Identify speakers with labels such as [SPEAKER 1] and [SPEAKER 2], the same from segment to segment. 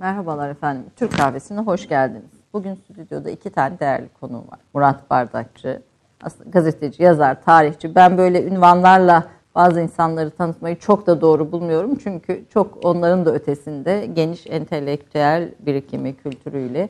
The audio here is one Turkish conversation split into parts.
[SPEAKER 1] Merhabalar efendim. Türk Kahvesi'ne hoş geldiniz. Bugün stüdyoda iki tane değerli konuğum var. Murat Bardakçı, gazeteci, yazar, tarihçi. Ben böyle ünvanlarla bazı insanları tanıtmayı çok da doğru bulmuyorum. Çünkü çok onların da ötesinde geniş entelektüel birikimi, kültürüyle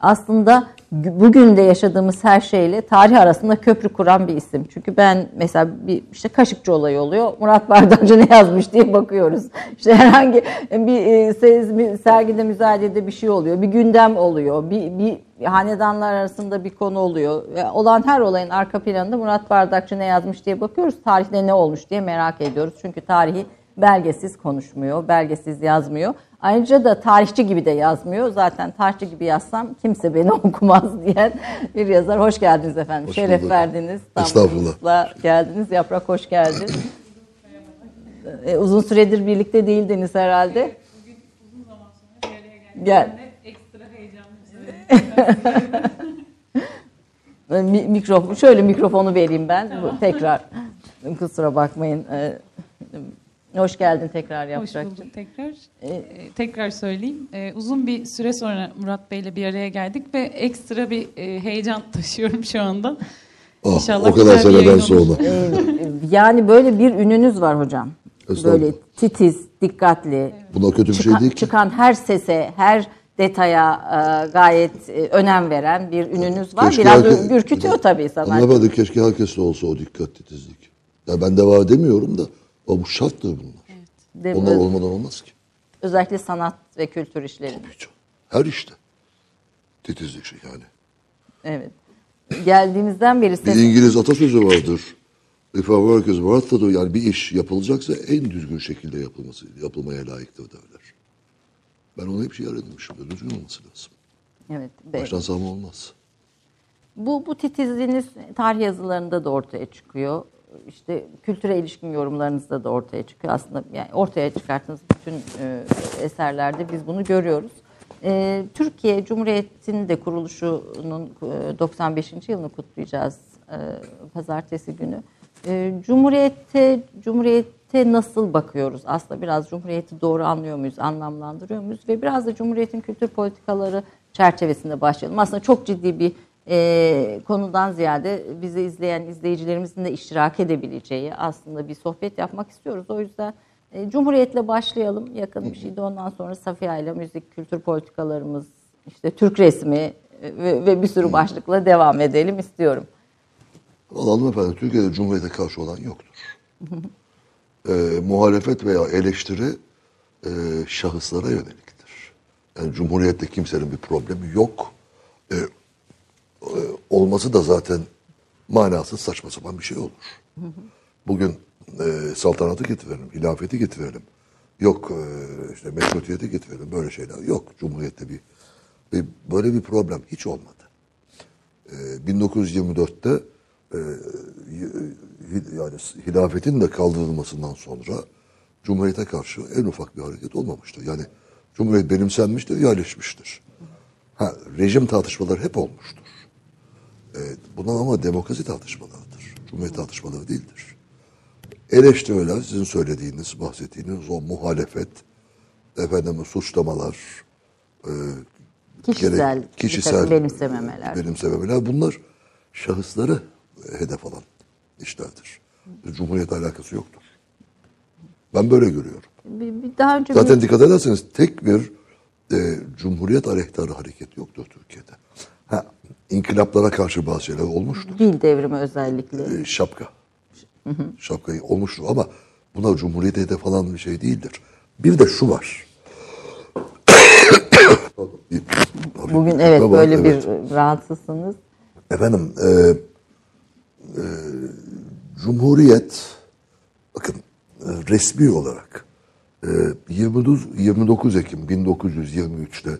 [SPEAKER 1] aslında bugün de yaşadığımız her şeyle tarih arasında köprü kuran bir isim. Çünkü ben mesela bir işte Kaşıkçı olayı oluyor. Murat Bardakçı ne yazmış diye bakıyoruz. İşte herhangi bir, e, sergide müzayedede bir şey oluyor. Bir gündem oluyor. Bir, bir hanedanlar arasında bir konu oluyor. Olan her olayın arka planında Murat Bardakçı ne yazmış diye bakıyoruz. Tarihte ne olmuş diye merak ediyoruz. Çünkü tarihi belgesiz konuşmuyor, belgesiz yazmıyor. Ayrıca da tarihçi gibi de yazmıyor. Zaten tarihçi gibi yazsam kimse beni okumaz diyen bir yazar. Hoş geldiniz efendim.
[SPEAKER 2] Hoş
[SPEAKER 1] Şeref
[SPEAKER 2] bulduk.
[SPEAKER 1] verdiniz.
[SPEAKER 2] Estağfurullah.
[SPEAKER 1] geldiniz. Yaprak hoş geldin. Ee, uzun süredir birlikte değildiniz herhalde.
[SPEAKER 3] Bugün uzun zaman sonra bir araya geldik.
[SPEAKER 1] Gel.
[SPEAKER 3] Ekstra heyecanlıyım.
[SPEAKER 1] Mi- Mikrofon, şöyle mikrofonu vereyim ben. Bu, tekrar. Kusura bakmayın. Ee, Hoş geldin tekrar
[SPEAKER 3] Hoş
[SPEAKER 1] Yaprakçı.
[SPEAKER 3] bulduk tekrar. Ee, tekrar söyleyeyim. Ee, uzun bir süre sonra Murat Bey'le bir araya geldik ve ekstra bir e, heyecan taşıyorum şu anda.
[SPEAKER 2] Ah,
[SPEAKER 3] İnşallah
[SPEAKER 2] o kadar seneden sonra.
[SPEAKER 1] Ee, yani böyle bir ününüz var hocam. Böyle titiz, dikkatli.
[SPEAKER 2] Buna kötü bir şey
[SPEAKER 1] çıkan,
[SPEAKER 2] değil ki.
[SPEAKER 1] çıkan her sese, her detaya e, gayet e, önem veren bir ününüz var.
[SPEAKER 2] Keşke
[SPEAKER 1] Biraz
[SPEAKER 2] herke-
[SPEAKER 1] ürkütüyor tabii sanatçı.
[SPEAKER 2] Anlamadım keşke herkeste olsa o dikkat titizlik. Ya ben de var demiyorum da ama bu şarttır bunlar.
[SPEAKER 1] Mi?
[SPEAKER 2] Onlar olmadan olmaz ki.
[SPEAKER 1] Özellikle sanat ve kültür işleri.
[SPEAKER 2] Hiç. Her işte. Titizlik şey yani.
[SPEAKER 1] Evet. Geldiğimizden beri
[SPEAKER 2] Bir. İngiliz atasözü vardır. If a work is worth to do, yani bir iş yapılacaksa en düzgün şekilde yapılması, yapılmaya layıktır derler. Ben onu hep şey aramışım. Düzgün olması lazım.
[SPEAKER 1] Evet. be-
[SPEAKER 2] Baştan sağma olmaz.
[SPEAKER 1] Bu, bu titizliğiniz tarih yazılarında da ortaya çıkıyor. İşte kültüre ilişkin yorumlarınızda da ortaya çıkıyor. Aslında yani ortaya çıkarttığınız bütün e, eserlerde biz bunu görüyoruz. E, Türkiye Cumhuriyeti'nin de kuruluşunun e, 95. yılını kutlayacağız e, pazartesi günü. E, Cumhuriyete, Cumhuriyete nasıl bakıyoruz? Aslında biraz Cumhuriyeti doğru anlıyor muyuz, anlamlandırıyor muyuz? Ve biraz da Cumhuriyet'in kültür politikaları çerçevesinde başlayalım. Aslında çok ciddi bir e, konudan ziyade bizi izleyen izleyicilerimizin de iştirak edebileceği aslında bir sohbet yapmak istiyoruz. O yüzden e, Cumhuriyet'le başlayalım. Yakın bir şeydi. Ondan sonra Safiye ile müzik, kültür politikalarımız, işte Türk resmi e, ve, ve bir sürü başlıkla devam edelim istiyorum.
[SPEAKER 2] Valla hanımefendi Türkiye'de Cumhuriyet'e karşı olan yoktur. Ee, muhalefet veya eleştiri e, şahıslara yöneliktir. Yani Cumhuriyet'te kimsenin bir problemi yok. E, olması da zaten manasız saçma sapan bir şey olur. Bugün e, saltanatı getirelim, hilafeti getirelim. Yok e, işte meşrutiyeti getirelim böyle şeyler. Yok Cumhuriyet'te bir, bir böyle bir problem hiç olmadı. E, 1924'te e, yani hilafetin de kaldırılmasından sonra Cumhuriyet'e karşı en ufak bir hareket olmamıştır. Yani Cumhuriyet benimsenmiştir, yerleşmiştir. Ha, rejim tartışmaları hep olmuştur. E, bunlar ama demokrasi tartışmalarıdır. Cumhuriyet tartışmaları değildir. Eleştiriler, sizin söylediğiniz, bahsettiğiniz o muhalefet, efendim suçlamalar,
[SPEAKER 1] Kişisel,
[SPEAKER 2] gerek- kişisel
[SPEAKER 1] benimsememeler.
[SPEAKER 2] benimsememeler bunlar şahısları hedef alan işlerdir. Cumhuriyet alakası yoktur. Ben böyle görüyorum.
[SPEAKER 1] Bir, bir daha önce
[SPEAKER 2] Zaten
[SPEAKER 1] bir-
[SPEAKER 2] dikkat ederseniz tek bir e, Cumhuriyet aleyhtarı hareket yoktur Türkiye'de. Ha, inkılaplara karşı bazı şeyler olmuştur.
[SPEAKER 1] dil devrimi özellikle.
[SPEAKER 2] E, şapka. Şapkayı olmuştur ama buna Cumhuriyete hedef alan bir şey değildir. Bir de şu var.
[SPEAKER 1] Bugün evet
[SPEAKER 2] Var,
[SPEAKER 1] böyle
[SPEAKER 2] evet.
[SPEAKER 1] bir rahatsızsınız.
[SPEAKER 2] Efendim, e, e, Cumhuriyet, bakın e, resmi olarak e, 29, 29 Ekim 1923'te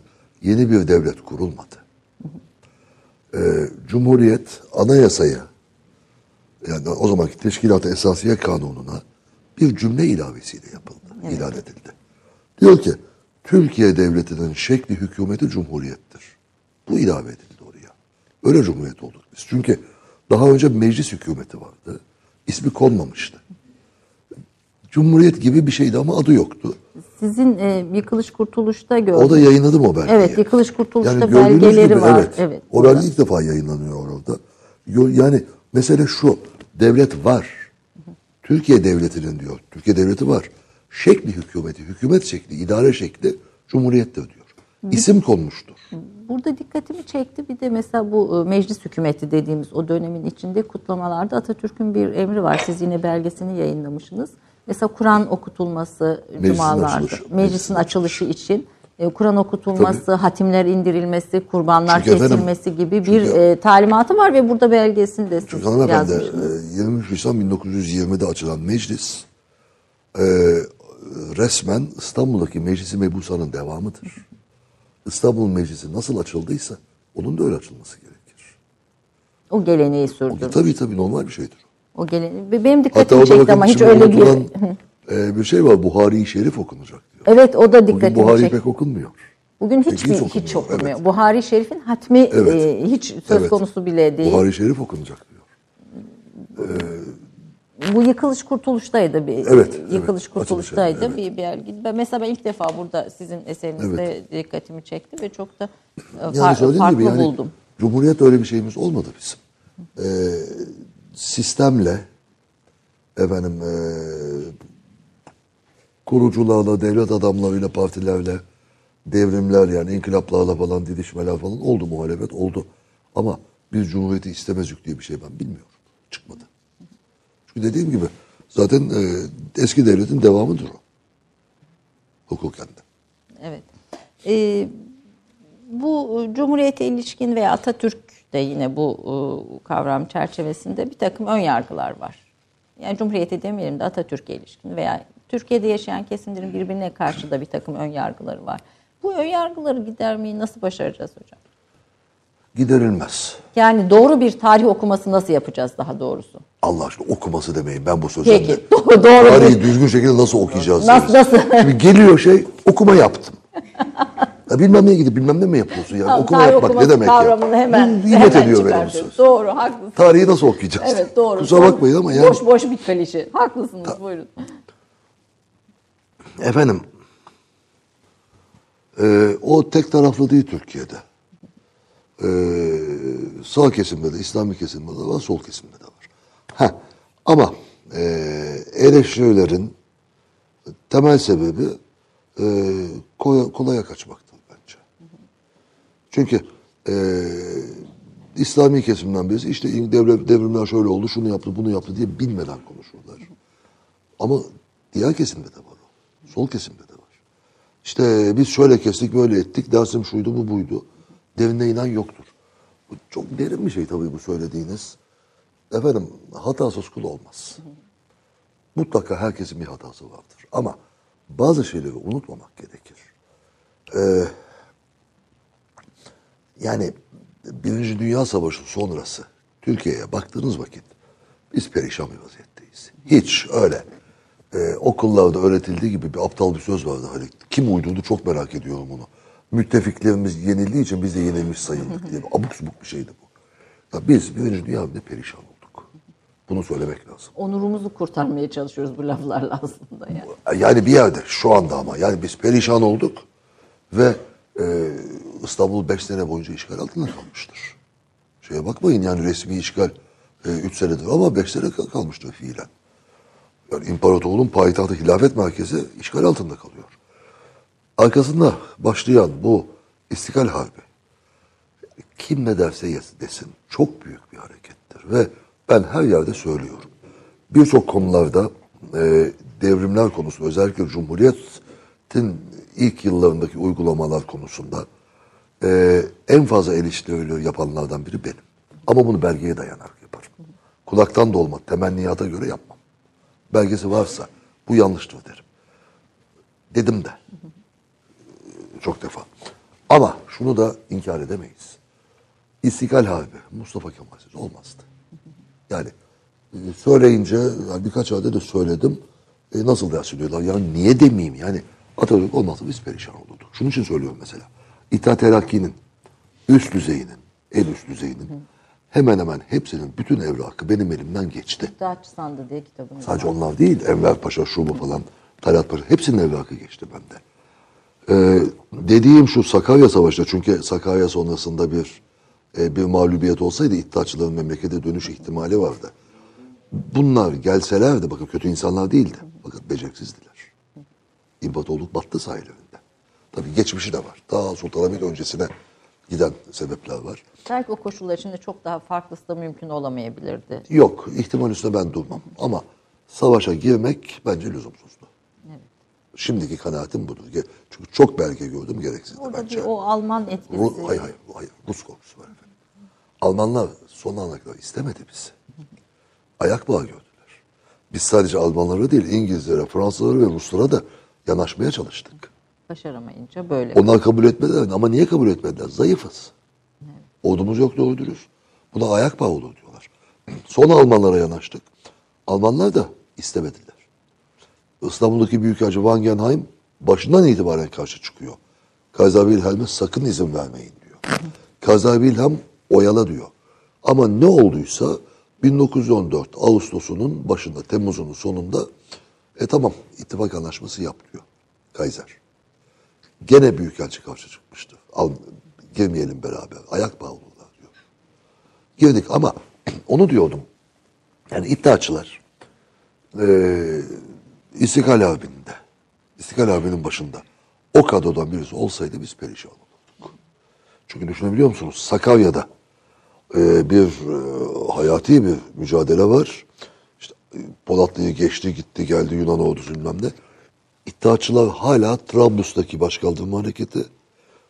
[SPEAKER 2] yeni bir devlet kurulmadı. E, Cumhuriyet anayasaya, yani o zamanki Teşkilat-ı Esasiye Kanunu'na bir cümle ilavesiyle yapıldı, ilan edildi. Diyor ki, Türkiye Devleti'nin şekli hükümeti cumhuriyettir. Bu ilave edildi oraya. Öyle cumhuriyet olduk biz. Çünkü daha önce meclis hükümeti vardı. İsmi konmamıştı. Cumhuriyet gibi bir şeydi ama adı yoktu.
[SPEAKER 1] Sizin e, Yıkılış Kurtuluş'ta gördüm.
[SPEAKER 2] O da yayınladım o belgeyi.
[SPEAKER 1] Evet, Yıkılış Kurtuluş'ta
[SPEAKER 2] Yani
[SPEAKER 1] belgeleri
[SPEAKER 2] gibi,
[SPEAKER 1] var.
[SPEAKER 2] Evet.
[SPEAKER 1] Evet,
[SPEAKER 2] o belge ilk defa yayınlanıyor orada. Yani mesele şu. Devlet var. Türkiye devletinin diyor. Türkiye devleti var. Şekli hükümeti, hükümet şekli, idare şekli Cumhuriyet'te diyor. İsim konmuştur.
[SPEAKER 1] Burada dikkatimi çekti bir de mesela bu e, meclis hükümeti dediğimiz o dönemin içinde kutlamalarda Atatürk'ün bir emri var. Siz yine belgesini yayınlamışsınız. Mesela Kur'an okutulması
[SPEAKER 2] Meclisin
[SPEAKER 1] cumalarda,
[SPEAKER 2] açılışı.
[SPEAKER 1] meclisin açılışı için e, Kur'an okutulması, hatimler indirilmesi, kurbanlar
[SPEAKER 2] Çünkü efendim,
[SPEAKER 1] kesilmesi gibi bir
[SPEAKER 2] çünkü-
[SPEAKER 1] e, talimatı var ve burada belgesini de
[SPEAKER 2] Çünkü hanımefendi e, 23 Nisan 1920'de açılan meclis e, resmen İstanbul'daki Meclisi Mebusa'nın devamıdır. İstanbul Meclisi nasıl açıldıysa onun da öyle açılması gerekir.
[SPEAKER 1] O geleneği
[SPEAKER 2] O,
[SPEAKER 1] sürdürmüş.
[SPEAKER 2] tabii tabii normal bir şeydir.
[SPEAKER 1] O geleneği. ve Benim dikkatimi çekti ama hiç öyle bir...
[SPEAKER 2] e, bir şey var. Buhari-i Şerif okunacak diyor.
[SPEAKER 1] Evet o da dikkatimi
[SPEAKER 2] Buhari
[SPEAKER 1] çekti.
[SPEAKER 2] pek okunmuyor.
[SPEAKER 1] Bugün
[SPEAKER 2] hiç
[SPEAKER 1] hiç
[SPEAKER 2] okunmuyor,
[SPEAKER 1] okunmuyor.
[SPEAKER 2] evet.
[SPEAKER 1] Buhari Şerif'in hatmi
[SPEAKER 2] Evet.
[SPEAKER 1] e, hiç söz
[SPEAKER 2] Evet.
[SPEAKER 1] konusu bile değil.
[SPEAKER 2] Buhari-i Şerif okunacak diyor.
[SPEAKER 1] Bu yıkılış kurtuluştaydı bir
[SPEAKER 2] Evet,
[SPEAKER 1] yıkılış
[SPEAKER 2] evet.
[SPEAKER 1] kurtuluştaydı
[SPEAKER 2] Açılış,
[SPEAKER 1] bir belge. Ben mesela ben ilk defa burada sizin eserinizde dikkatimi çekti ve çok da e,
[SPEAKER 2] Yani
[SPEAKER 1] far- farklı
[SPEAKER 2] gibi yani
[SPEAKER 1] buldum.
[SPEAKER 2] Cumhuriyet öyle bir şeyimiz olmadı bizim. Ee, sistemle efendim e, kurucularla, devlet adamlarıyla, partilerle, devrimler yani inkılaplarla falan didişmeler falan oldu muhalefet oldu. Ama biz Cumhuriyeti istemezdik diye bir şey ben bilmiyorum. Çıkmadı. Çünkü dediğim gibi zaten e, eski devletin devamıdır o. Hukuken de.
[SPEAKER 1] Evet. E, bu Cumhuriyete ilişkin veya Atatürk de yine bu e, kavram çerçevesinde bir takım ön yargılar var. Yani Cumhuriyete demeyelim de Atatürk'e ilişkin veya Türkiye'de yaşayan kesimlerin birbirine karşı da bir takım ön yargıları var. Bu ön yargıları gidermeyi nasıl başaracağız hocam?
[SPEAKER 2] Giderilmez.
[SPEAKER 1] Yani doğru bir tarih okuması nasıl yapacağız daha doğrusu?
[SPEAKER 2] Allah aşkına okuması demeyin ben bu sözlerle.
[SPEAKER 1] Peki doğru doğru.
[SPEAKER 2] Tarihi düzgün şekilde nasıl okuyacağız?
[SPEAKER 1] Nasıl-
[SPEAKER 2] deriz.
[SPEAKER 1] nasıl?
[SPEAKER 2] Şimdi geliyor şey okuma yaptım. Ya bilmem neye gidip bilmem ne mi yapıyorsun yani?
[SPEAKER 1] Tamam,
[SPEAKER 2] okuma
[SPEAKER 1] tarih
[SPEAKER 2] yapmak ne demek ya?
[SPEAKER 1] hemen,
[SPEAKER 2] Bu
[SPEAKER 1] hemen
[SPEAKER 2] ediyor benim söz.
[SPEAKER 1] Doğru haklısın.
[SPEAKER 2] Tarihi nasıl okuyacağız?
[SPEAKER 1] Evet doğru.
[SPEAKER 2] Kusura bakmayın ama yani.
[SPEAKER 1] Boş boş bir klişe. Haklısınız buyurun.
[SPEAKER 2] Efendim e, o tek taraflı değil Türkiye'de. E, sağ kesimde de İslami kesimde de var, sol kesimde de var. Heh, ama e, eleştirilerin temel sebebi e, kolay, kolaya bence. Çünkü e, İslami kesimden birisi işte devlet, devrimler şöyle oldu, şunu yaptı, bunu yaptı diye bilmeden konuşurlar. Ama diğer kesimde de var o. Sol kesimde de var. İşte biz şöyle kestik, böyle ettik, dersim şuydu, bu buydu. Derine inen yoktur. Bu çok derin bir şey tabii bu söylediğiniz. Efendim hatasız kul olmaz. Mutlaka herkesin bir hatası vardır. Ama bazı şeyleri unutmamak gerekir. Ee, yani Birinci Dünya Savaşı sonrası Türkiye'ye baktığınız vakit biz perişan bir vaziyetteyiz. Hiç öyle e, okullarda öğretildiği gibi bir aptal bir söz vardı. Hani kim uydurdu çok merak ediyorum onu. Müttefiklerimiz yenildiği için biz de yenilmiş sayıldık diye. Abuk subuk bir şeydi bu. Ya biz Birinci Dünya Harbi'nde perişan olduk. Bunu söylemek lazım.
[SPEAKER 1] Onurumuzu kurtarmaya çalışıyoruz bu laflarla aslında. Yani.
[SPEAKER 2] Yani bir yerde şu anda ama yani biz perişan olduk ve e, İstanbul 5 sene boyunca işgal altında kalmıştır. Şeye bakmayın yani resmi işgal 3 senedir ama 5 sene kal- kalmıştır fiilen. Yani imparatorluğun payitahtı hilafet merkezi işgal altında kalıyor. Arkasında başlayan bu İstiklal Harbi kim ne derse desin çok büyük bir harekettir ve ben her yerde söylüyorum. Birçok konularda e, devrimler konusunda özellikle Cumhuriyet'in ilk yıllarındaki uygulamalar konusunda e, en fazla eleştirileri yapanlardan biri benim. Ama bunu belgeye dayanarak yaparım. Kulaktan dolma, temenniyata göre yapmam. Belgesi varsa bu yanlıştır derim. Dedim de. Çok defa. Ama şunu da inkar edemeyiz. İstiklal Harbi Mustafa Kemal'siz olmazdı. Yani e, söyleyince birkaç ayda da söyledim. E, nasıl ders ediyorlar? Yani niye demeyeyim? Yani Atatürk olmazsa biz perişan olurduk. Şunun için söylüyorum mesela. İttihat Terakki'nin üst düzeyinin, en üst düzeyinin hemen hemen hepsinin bütün evrakı benim elimden geçti.
[SPEAKER 1] İddiaçı sandı diye kitabını.
[SPEAKER 2] Sadece onlar değil, Enver Paşa, şu bu falan, Talat Paşa, hepsinin evrakı geçti bende. Ee, dediğim şu Sakarya Savaşı'nda, çünkü Sakarya sonrasında bir e, bir mağlubiyet olsaydı iddiaçıların memlekete dönüş ihtimali vardı. Bunlar gelselerdi, bakın kötü insanlar değildi, bakın beceriksizdiler. İmparatorluk battı sahilerinde. Tabii geçmişi de var. Daha Sultanahmet öncesine giden sebepler var.
[SPEAKER 1] Belki o koşullar içinde çok daha farklısı da mümkün olamayabilirdi.
[SPEAKER 2] Yok, ihtimal üstüne ben durmam. Ama savaşa girmek bence lüzumsuzdu. Şimdiki kanaatim budur. Çünkü çok belge gördüm gereksizdi
[SPEAKER 1] Orada
[SPEAKER 2] bence.
[SPEAKER 1] bir o Alman etkisi.
[SPEAKER 2] Ru- hayır, hayır, hayır, Rus korkusu var efendim. Almanlar son ana kadar istemedi bizi. Ayak bağı gördüler. Biz sadece Almanlara değil, İngilizlere, Fransızlara ve Ruslara da yanaşmaya çalıştık.
[SPEAKER 1] Başaramayınca böyle.
[SPEAKER 2] Onlar kabul etmediler ama niye kabul etmediler? Zayıfız. Ordumuz yok doğru dürüst. Buna ayak bağı olur diyorlar. Sonra Almanlara yanaştık. Almanlar da istemediler. İstanbul'daki Büyükelçi Wangenheim başından itibaren karşı çıkıyor. Kaiser Wilhelm'e sakın izin vermeyin diyor. Kaiser Wilhelm oyala diyor. Ama ne olduysa 1914 Ağustos'unun başında, Temmuz'un sonunda e tamam ittifak anlaşması yap diyor Kaiser. Gene Büyükelçi karşı çıkmıştı. Al, girmeyelim beraber. Ayak bağı olurlar diyor. Girdik ama onu diyordum. Yani iddiaçılar eee İstiklal Harbi'nde, İstiklal Harbi'nin başında o kadrodan birisi olsaydı biz perişan olurduk. Çünkü düşünebiliyor musunuz? Sakarya'da eee, bir eee, hayati bir mücadele var. İşte e, Polatlı'yı geçti, gitti, geldi Yunan ordusu bilmem ne. İddiaçılar hala Trablus'taki başkaldırma hareketi,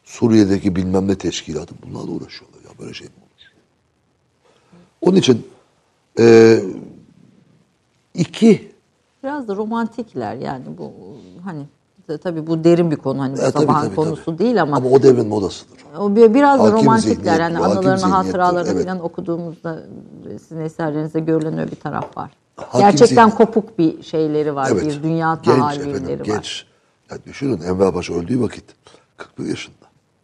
[SPEAKER 2] Suriye'deki bilmem ne teşkilatı bunlarla uğraşıyorlar. Ya böyle şey mi olur? Onun için eee iki
[SPEAKER 1] Biraz da romantikler yani bu hani tabii bu derin bir konu hani bu
[SPEAKER 2] E,
[SPEAKER 1] sabahın
[SPEAKER 2] tabii,
[SPEAKER 1] konusu
[SPEAKER 2] tabii.
[SPEAKER 1] değil ama,
[SPEAKER 2] Ama o devrin modasıdır.
[SPEAKER 1] o bir- biraz da romantikler yani anılarını hatıralarını
[SPEAKER 2] evet.
[SPEAKER 1] falan okuduğumuzda sizin eserlerinizde görülen öyle bir taraf var.
[SPEAKER 2] Hakim
[SPEAKER 1] Gerçekten
[SPEAKER 2] zihniyet.
[SPEAKER 1] kopuk bir şeyleri var,
[SPEAKER 2] Evet.
[SPEAKER 1] bir dünya tahayyülleri var.
[SPEAKER 2] genç. Ya düşünün Enver Paşa öldüğü vakit 41 yaşında.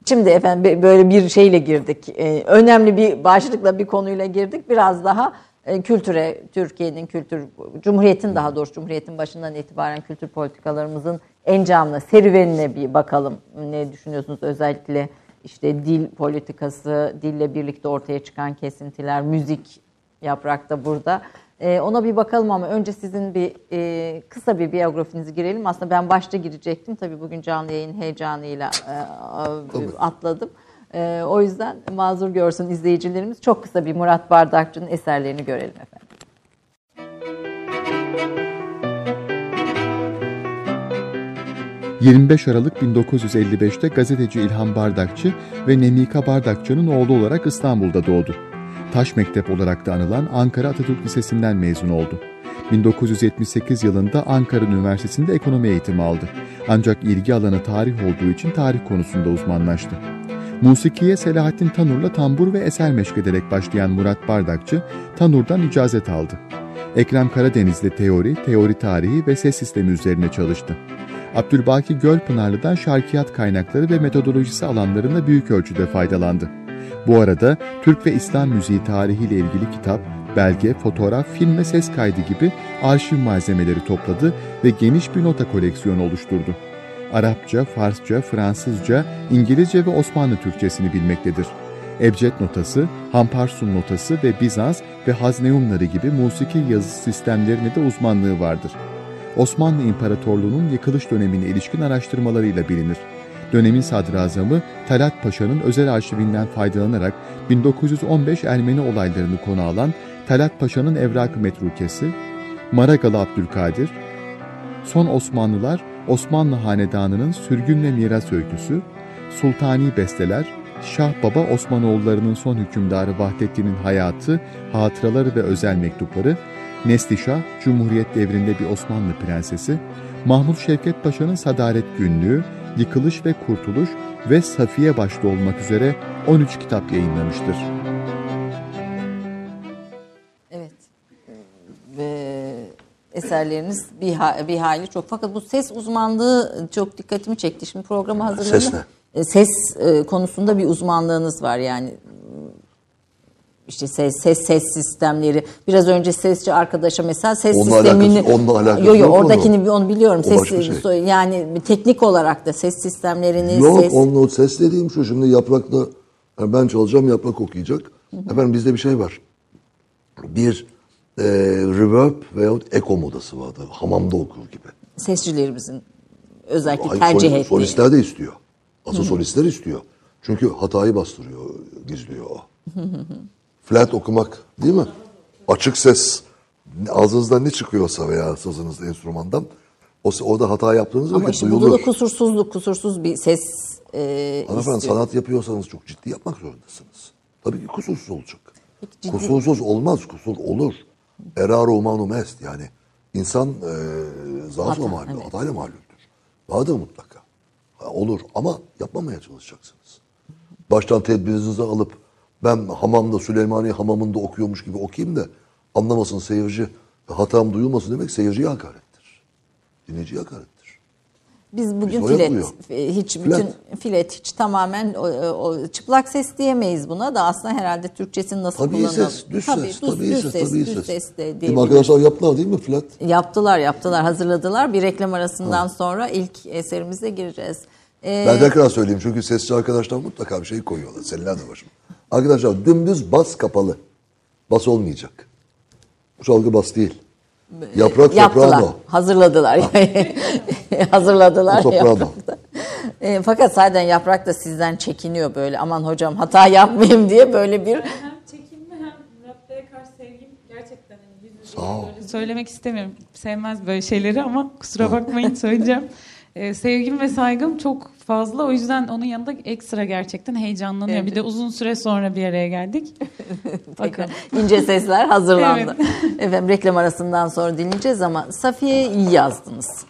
[SPEAKER 1] Şimdi efendim böyle bir şeyle girdik. Ee, önemli bir başlıkla bir konuyla girdik. Biraz daha e, kültüre, Türkiye'nin kültür, Cumhuriyet'in daha doğrusu Cumhuriyet'in başından itibaren kültür politikalarımızın encamına, serüvenine bir bakalım. Ne düşünüyorsunuz özellikle işte dil politikası, dille birlikte ortaya çıkan kesintiler, müzik yaprakta burada. Ee, ona bir bakalım ama önce sizin bir e, kısa bir biyografinizi girelim. Aslında ben başta girecektim. Tabii bugün canlı yayın heyecanıyla e, atladım. E, o yüzden mazur görsün izleyicilerimiz. Çok kısa bir Murat Bardakçı'nın eserlerini görelim efendim.
[SPEAKER 4] ...25 Aralık 1955'te gazeteci İlhan Bardakçı ve Nemika Bardakçı'nın oğlu olarak İstanbul'da doğdu. Taş Mektep olarak da anılan Ankara Atatürk Lisesi'nden mezun oldu. 1978 yılında Ankara Üniversitesi'nde ekonomi eğitimi aldı. Ancak ilgi alanı tarih olduğu için tarih konusunda uzmanlaştı. Musikiye Selahattin Tanur'la tambur ve eser meşk ederek başlayan Murat Bardakçı, Tanur'dan icazet aldı. Ekrem Karadeniz'le teori, teori tarihi ve ses sistemi üzerine çalıştı. Abdülbaki Gölpınarlı'dan şarkiyat kaynakları ve metodolojisi alanlarında büyük ölçüde faydalandı. Bu arada Türk ve İslam müziği tarihiyle ilgili kitap, belge, fotoğraf, film ve ses kaydı gibi arşiv malzemeleri topladı ve geniş bir nota koleksiyonu oluşturdu. Arapça, Farsça, Fransızca, İngilizce ve Osmanlı Türkçesini bilmektedir. Ebced notası, Hamparsun notası ve Bizans ve Hazneumları gibi musiki yazı sistemlerine de uzmanlığı vardır. Osmanlı İmparatorluğu'nun yıkılış dönemine ilişkin araştırmalarıyla bilinir. Dönemin sadrazamı Talat Paşa'nın özel arşivinden faydalanarak 1915 Ermeni olaylarını konu alan Talat Paşa'nın Evrak-ı Metrukesi, Maragalı Abdülkadir, Son Osmanlılar Osmanlı Hanedanı'nın sürgün ve miras öyküsü, Sultani Besteler, Şah Baba Osmanoğulları'nın son hükümdarı Vahdettin'in hayatı, hatıraları ve özel mektupları, Neslişah, Cumhuriyet devrinde bir Osmanlı prensesi, Mahmut Şevket Paşa'nın Sadaret Günlüğü, Yıkılış ve Kurtuluş ve Safiye başta olmak üzere 13 kitap yayınlamıştır.
[SPEAKER 1] Evet. Ve eserleriniz bir, ha- bir hayli çok. Fakat bu ses uzmanlığı çok dikkatimi çekti. Şimdi programa hazırlanırken
[SPEAKER 2] Ses ne?
[SPEAKER 1] e, ses e, konusunda bir uzmanlığınız var yani. İşte ses, ses ses sistemleri. Biraz önce sesçi arkadaşa mesela ses
[SPEAKER 2] Onunla
[SPEAKER 1] sistemini
[SPEAKER 2] alakası- onunla alakası
[SPEAKER 1] Yo yo
[SPEAKER 2] yok mu
[SPEAKER 1] oradakini bir- onu biliyorum.
[SPEAKER 2] O
[SPEAKER 1] Ses
[SPEAKER 2] şey.
[SPEAKER 1] yani teknik olarak da ses sistemlerini
[SPEAKER 2] Yok
[SPEAKER 1] ses
[SPEAKER 2] onun ses dediğim şu şimdi yaprakla yani ben çalacağım yaprak okuyacak. Efendim bizde bir şey var. Bir e, reverb veyahut echo modası vardır. Hamamda okur gibi.
[SPEAKER 1] sesçilerimizin özellikle
[SPEAKER 2] Hayır,
[SPEAKER 1] tercih ettiği.
[SPEAKER 2] Solistler de istiyor. Asıl solistler istiyor. Çünkü hatayı bastırıyor, gizliyor o. Flat okumak değil mi? Açık ses. Ağzınızdan ne çıkıyorsa veya sazınızda enstrümandan o, orada hata yaptığınız
[SPEAKER 1] Ama işte
[SPEAKER 2] duyulur.
[SPEAKER 1] burada da kusursuzluk, kusursuz bir ses e,
[SPEAKER 2] Hanımefendi sanat yapıyorsanız çok ciddi yapmak zorundasınız. Tabii ki kusursuz olacak.
[SPEAKER 1] ciddi-
[SPEAKER 2] Kusursuz olmaz, kusur olur. Eraro humanum est yani. insan e, zaafla
[SPEAKER 1] Hata,
[SPEAKER 2] malum,
[SPEAKER 1] evet.
[SPEAKER 2] hatayla malumdur. Vardır mutlaka. Ha, olur ama yapmamaya çalışacaksınız. Baştan tedbirinizi alıp ben hamamda Süleymaniye hamamında okuyormuş gibi okuyayım da anlamasın seyirci, hatam duyulmasın demek seyirciye hakarettir. Dinleyiciye hakarettir.
[SPEAKER 1] Biz bugün
[SPEAKER 2] Biz
[SPEAKER 1] filet,
[SPEAKER 2] oyalıyor.
[SPEAKER 1] e, hiç
[SPEAKER 2] Filet.
[SPEAKER 1] bütün filet hiç tamamen o, o, çıplak ses diyemeyiz buna da aslında herhalde Türkçesini nasıl
[SPEAKER 2] Tabii
[SPEAKER 1] kullanalım?
[SPEAKER 2] ses, düz
[SPEAKER 1] tabii,
[SPEAKER 2] ses,
[SPEAKER 1] düz,
[SPEAKER 2] tabii
[SPEAKER 1] düz
[SPEAKER 2] ses,
[SPEAKER 1] ses,
[SPEAKER 2] tabii
[SPEAKER 1] düz
[SPEAKER 2] ses.
[SPEAKER 1] ses de
[SPEAKER 2] arkadaşlar yaptılar değil mi Flat?
[SPEAKER 1] Yaptılar yaptılar hazırladılar bir reklam arasından sonra ilk eserimize gireceğiz. Ee,
[SPEAKER 2] Ben tekrar söyleyeyim çünkü sesçi arkadaşlar mutlaka bir şey koyuyorlar. Seninler de başım. Arkadaşlar dümdüz bas kapalı. Bas olmayacak. Bu çalgı bas değil. Yaprak
[SPEAKER 1] yaptılar
[SPEAKER 2] soprano.
[SPEAKER 1] hazırladılar hazırladılar
[SPEAKER 2] Soprano.
[SPEAKER 1] E, fakat zaten yaprak da sizden çekiniyor böyle aman hocam hata yapmayayım diye böyle bir
[SPEAKER 3] Hem çekinme hem Murat Bey'e karşı sevgim gerçekten yüz yüze
[SPEAKER 2] Sağ ol.
[SPEAKER 3] söylemek istemiyorum. Sevmez böyle şeyleri ama kusura bakmayın söyleyeceğim. Ee, sevgim ve saygım çok fazla. O yüzden onun yanında ekstra gerçekten heyecanlanıyor.
[SPEAKER 1] Evet.
[SPEAKER 3] Bir de uzun süre sonra bir araya geldik. Bakın.
[SPEAKER 1] ince sesler hazırlandı. Efendim reklam arasından sonra dinleyeceğiz ama Safiye'yi iyi yazdınız.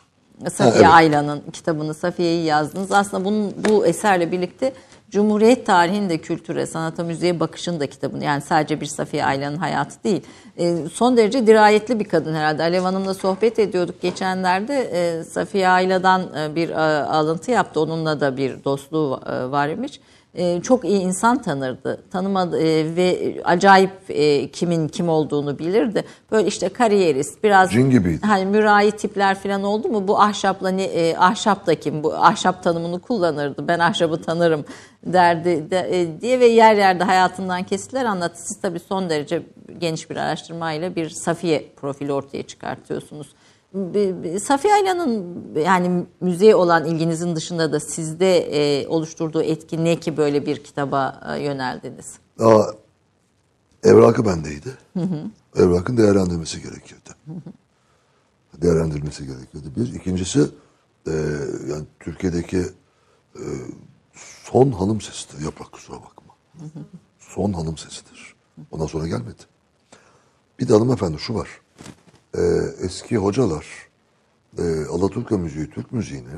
[SPEAKER 1] Safiye
[SPEAKER 2] evet.
[SPEAKER 1] Ayla'nın kitabını Safiye'yi yazdınız. Aslında bunun, bu eserle birlikte Cumhuriyet tarihinin de kültüre, sanata, müziğe bakışın da kitabını yani sadece bir Safiye Ayla'nın hayatı değil. E, son derece dirayetli bir kadın herhalde. Alev Hanım'la sohbet ediyorduk geçenlerde. E, Safiye Ayla'dan e, bir e, alıntı yaptı. Onunla da bir dostluğu e, var imiş. E, çok iyi insan tanırdı. Tanımadı e, ve acayip e, kimin kim olduğunu bilirdi. Böyle işte kariyerist, biraz
[SPEAKER 2] Cin gibiydi.
[SPEAKER 1] hani mürai tipler falan oldu mu bu ahşapla ne e, ahşap da kim bu ahşap tanımını kullanırdı. Ben ahşabı tanırım derdi de, e, diye ve yer yerde hayatından kesitler anlattı. Siz tabii son derece geniş bir araştırmayla bir Safiye profili ortaya çıkartıyorsunuz. Safiye Ayla'nın yani müziğe olan ilginizin dışında da sizde e, oluşturduğu etki ne ki böyle bir kitaba e, yöneldiniz?
[SPEAKER 2] Aa, evrakı bendeydi. Evrakın değerlendirmesi gerekiyordu. Değerlendirilmesi gerekiyordu. Bir. ikincisi e, yani Türkiye'deki e, son hanım sesidir. Yaprak kusura bakma. Son hanım sesidir. Ondan sonra gelmedi. Bir de hanımefendi şu var. E, eski hocalar e, Alaturka müziği, Türk müziğini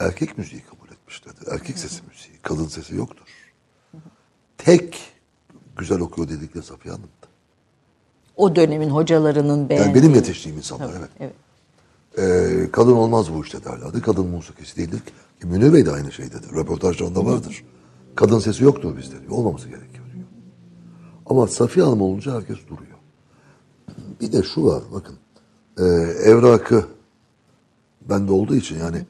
[SPEAKER 2] erkek müziği kabul etmişlerdir. Erkek sesi müziği, kadın sesi yoktur. Tek güzel okuyor dedikleri Safiye Hanım'dı.
[SPEAKER 1] O dönemin hocalarının
[SPEAKER 2] Yani
[SPEAKER 1] beğendiği.
[SPEAKER 2] benim yetiştiğim insanlar evet.
[SPEAKER 1] Evet.
[SPEAKER 2] Ee, kadın olmaz bu işte derlerdi. Kadın musikisi değildir. ki. Münir Bey de aynı şey dedi. Röportajlarında vardır. Kadın sesi yoktur bizde diyor. Olmaması gerekiyor diyor. Ama Safiye Hanım olunca herkes duruyor. Bir de şu var bakın. Ee, evrakı bende olduğu için yani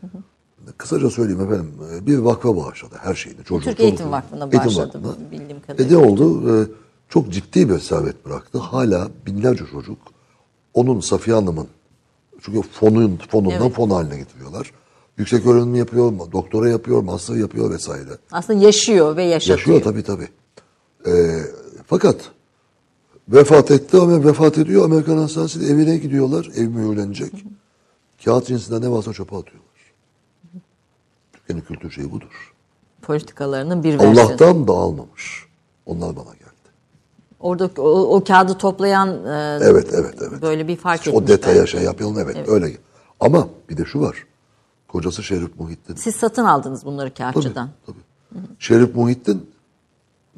[SPEAKER 2] kısaca söyleyeyim efendim e, bir vakfa bağışladı her şeyini. Çocuğu,
[SPEAKER 1] Türk Eğitim
[SPEAKER 2] çocuğu.
[SPEAKER 1] Vakfı'na
[SPEAKER 2] Eğitim
[SPEAKER 1] bağışladı
[SPEAKER 2] Vakfı'na.
[SPEAKER 1] bildiğim
[SPEAKER 2] E
[SPEAKER 1] kadarıyla.
[SPEAKER 2] ne oldu? Ee, çok ciddi bir servet bıraktı. Hala binlerce çocuk onun Safiye Hanım'ın çünkü fonun, fonundan
[SPEAKER 1] Evet.
[SPEAKER 2] fon haline getiriyorlar. Yüksek öğrenim yapıyor, doktora yapıyor, master yapıyor vesaire.
[SPEAKER 1] Aslında yaşıyor ve yaşatıyor.
[SPEAKER 2] Yaşıyor tabii tabii. Ee, fakat vefat etti ama vefat ediyor. Amerikan hastanesinde evine gidiyorlar. Ev mühürlenecek. Kağıt cinsinde ne varsa çöpe atıyorlar. Türkiye'nin kültür şeyi budur.
[SPEAKER 1] Politikalarının bir versiyonu.
[SPEAKER 2] Allah'tan dağılmamış. Onlar bana geldi.
[SPEAKER 1] Orada o, o kağıdı toplayan e,
[SPEAKER 2] Evet, evet, evet.
[SPEAKER 1] böyle bir fark
[SPEAKER 2] İşte
[SPEAKER 1] etmiş.
[SPEAKER 2] o detaya
[SPEAKER 1] belki.
[SPEAKER 2] şey yapalım evet, öyle. Ama bir de şu var. Kocası Şerif Muhittin.
[SPEAKER 1] Siz satın aldınız bunları
[SPEAKER 2] Tabii,
[SPEAKER 1] kağıtçıdan.
[SPEAKER 2] tabii. Şerif Muhittin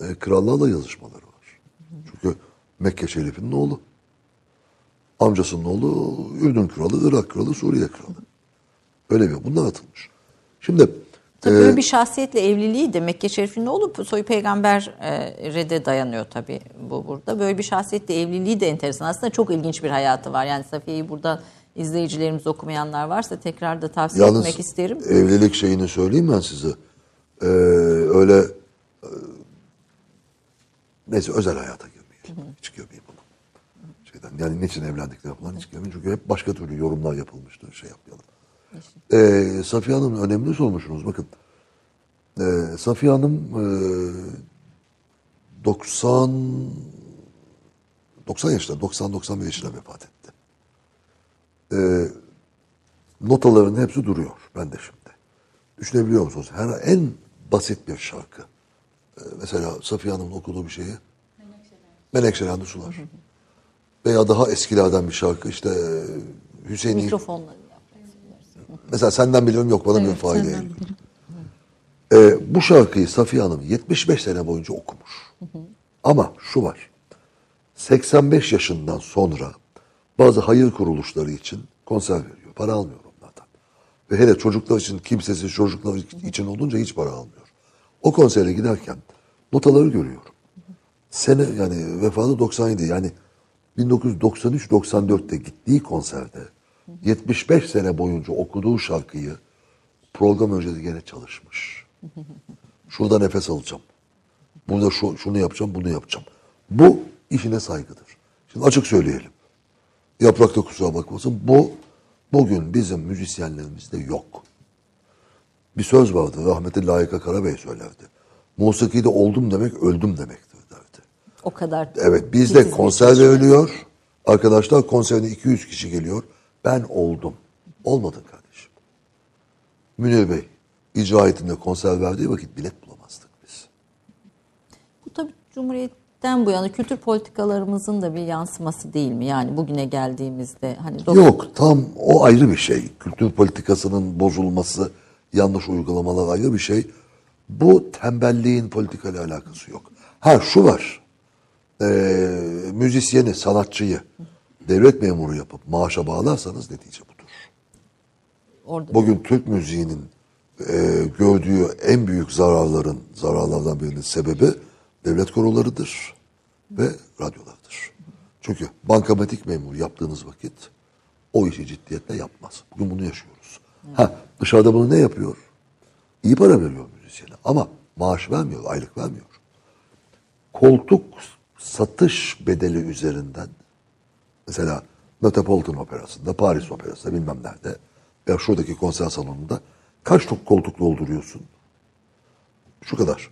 [SPEAKER 2] e, krallarla yazışmaları Mekke Şerif'in oğlu. Amcasının oğlu Ürdün kralı, Irak kralı, Suriye kralı. Öyle bir bunlar atılmış. Şimdi
[SPEAKER 1] Tabii böyle bir şahsiyetle evliliği de Mekke Şerif'in ne olup soy peygambere de dayanıyor tabii bu burada. Böyle bir şahsiyetle evliliği de enteresan. Aslında çok ilginç bir hayatı var. Yani Safiye'yi buradan izleyicilerimiz okumayanlar varsa tekrar da tavsiye
[SPEAKER 2] Yalnız
[SPEAKER 1] etmek isterim.
[SPEAKER 2] evlilik şeyini söyleyeyim ben size. Ee, öyle e, neyse özel hayata girmeyelim. Hiç girmeyeyim bunu. Şeyden, yani niçin evlendikleri falan hiç girmeyin. Çünkü hep başka türlü yorumlar yapılmıştır. Şey yapmayalım. Ee, Safiye Hanım önemli sormuşsunuz. Bakın. Ee, Safiye Hanım e, 90 90 yaşında, 90-91 yaşında vefat etti. Ee, notaların hepsi duruyor. Ben de şimdi. Düşünebiliyor musunuz? Her en basit bir şarkı. Ee, mesela Safiye Hanım'ın okuduğu bir şeyi Menekşelendi Sular. Veya daha eskilerden bir şarkı işte e, Hüseyin
[SPEAKER 1] Mikrofonla.
[SPEAKER 2] Mesela senden biliyorum yok bana bir
[SPEAKER 3] Evet,
[SPEAKER 2] fayda
[SPEAKER 3] senden
[SPEAKER 2] yok.
[SPEAKER 3] bilirim.
[SPEAKER 2] Ee, bu şarkıyı Safiye Hanım 75 sene boyunca okumuş. Ama şu var. 85 yaşından sonra bazı hayır kuruluşları için konser veriyor. Para almıyor onlardan. Ve hele çocuklar için kimsesiz çocuklar için olunca hiç para almıyor. O konsere giderken notaları görüyorum. Sene yani vefatı 97 yani 1993-94'te gittiği konserde 75 sene boyunca okuduğu şarkıyı program öncesi gene çalışmış. Şurada nefes alacağım. Burada şu, şunu yapacağım, bunu yapacağım. Bu işine saygıdır. Şimdi açık söyleyelim. Yaprakta kusura bakmasın. Bu bugün bizim müzisyenlerimizde yok. Bir söz vardı. Rahmetli Layıka Karabey söylerdi. Musikide oldum demek öldüm demektir.
[SPEAKER 1] O kadar.
[SPEAKER 2] Evet bizde
[SPEAKER 1] titiz bir
[SPEAKER 2] konser
[SPEAKER 1] şey.
[SPEAKER 2] Arkadaşlar konserine 200 kişi geliyor. Ben oldum. Olmadın kardeşim. Münir Bey icra ettiğinde konser verdiği vakit bilet bulamazdık biz.
[SPEAKER 1] Bu tabii Cumhuriyet'ten bu yana kültür politikalarımızın da bir yansıması değil mi? Yani bugüne geldiğimizde hani dok-
[SPEAKER 2] Yok tam o ayrı bir şey. Kültür politikasının bozulması, yanlış uygulamalar ayrı bir şey. Bu tembelliğin politikayla alakası yok. Ha şu var. Ee, müzisyeni, sanatçıyı devlet memuru yapıp maaşa bağlarsanız netice budur.
[SPEAKER 1] orada
[SPEAKER 2] Bugün Türk müziğinin e, gördüğü en büyük zararların, zararlardan birinin sebebi devlet korolarıdır ve radyolardır. Çünkü bankamatik memur yaptığınız vakit o işi ciddiyetle yapmaz. Bugün bunu yaşıyoruz. Ha, dışarıda bunu ne yapıyor? İyi para veriyor müzisyene ama maaş vermiyor, aylık vermiyor. Koltuk satış bedeli üzerinden Mesela Metropolitan Operası'nda, Paris Operası'nda bilmem nerede veya şuradaki konser salonunda kaç çok koltuk dolduruyorsun? Şu kadar.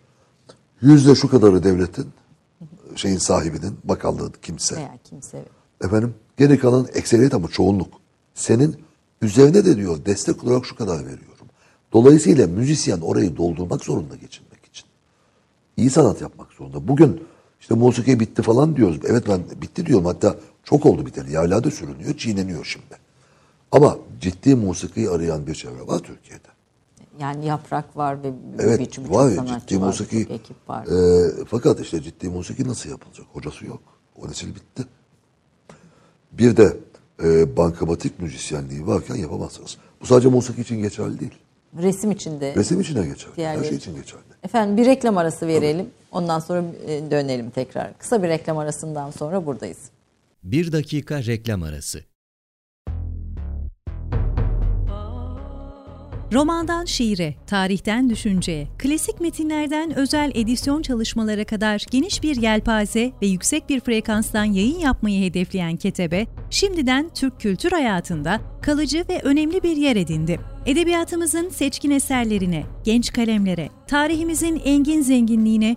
[SPEAKER 2] Yüzde şu kadarı devletin, şeyin sahibinin, bakallığın kimse.
[SPEAKER 1] veya kimse
[SPEAKER 2] Efendim geri kalan ekseriyet ama çoğunluk. Senin üzerine de diyor destek olarak şu kadar veriyorum. Dolayısıyla müzisyen orayı doldurmak zorunda geçinmek için. İyi sanat yapmak zorunda. Bugün işte musiki bitti falan diyoruz. Evet ben bitti diyorum. Hatta çok oldu biteli. Hala da sürünüyor, çiğneniyor şimdi. Ama ciddi musikiyi arayan bir çevre var Türkiye'de.
[SPEAKER 1] yani yaprak var ve
[SPEAKER 2] Evet
[SPEAKER 1] birçok
[SPEAKER 2] var
[SPEAKER 1] sanatçı
[SPEAKER 2] ciddi
[SPEAKER 1] var,
[SPEAKER 2] musiki.
[SPEAKER 1] ekip var.
[SPEAKER 2] e, fakat işte ciddi musiki nasıl yapılacak? Hocası yok. O nesil bitti. Bir de e, bankamatik müzisyenliği varken yapamazsınız. Bu sadece musiki için geçerli değil.
[SPEAKER 1] Resim içinde.
[SPEAKER 2] Resim için de geçerli. Her
[SPEAKER 1] Diğerleri
[SPEAKER 2] şey
[SPEAKER 1] için.
[SPEAKER 2] için geçerli.
[SPEAKER 1] Efendim bir reklam arası verelim. Ondan sonra e, dönelim tekrar. Kısa bir reklam arasından sonra buradayız.
[SPEAKER 5] Bir dakika reklam arası.
[SPEAKER 6] Romandan şiire, tarihten düşünceye, klasik metinlerden özel edisyon çalışmalara kadar geniş bir yelpaze ve yüksek bir frekanstan yayın yapmayı hedefleyen Ketebe, şimdiden Türk kültür hayatında kalıcı ve önemli bir yer edindi. Edebiyatımızın seçkin eserlerine, genç kalemlere, tarihimizin engin zenginliğine,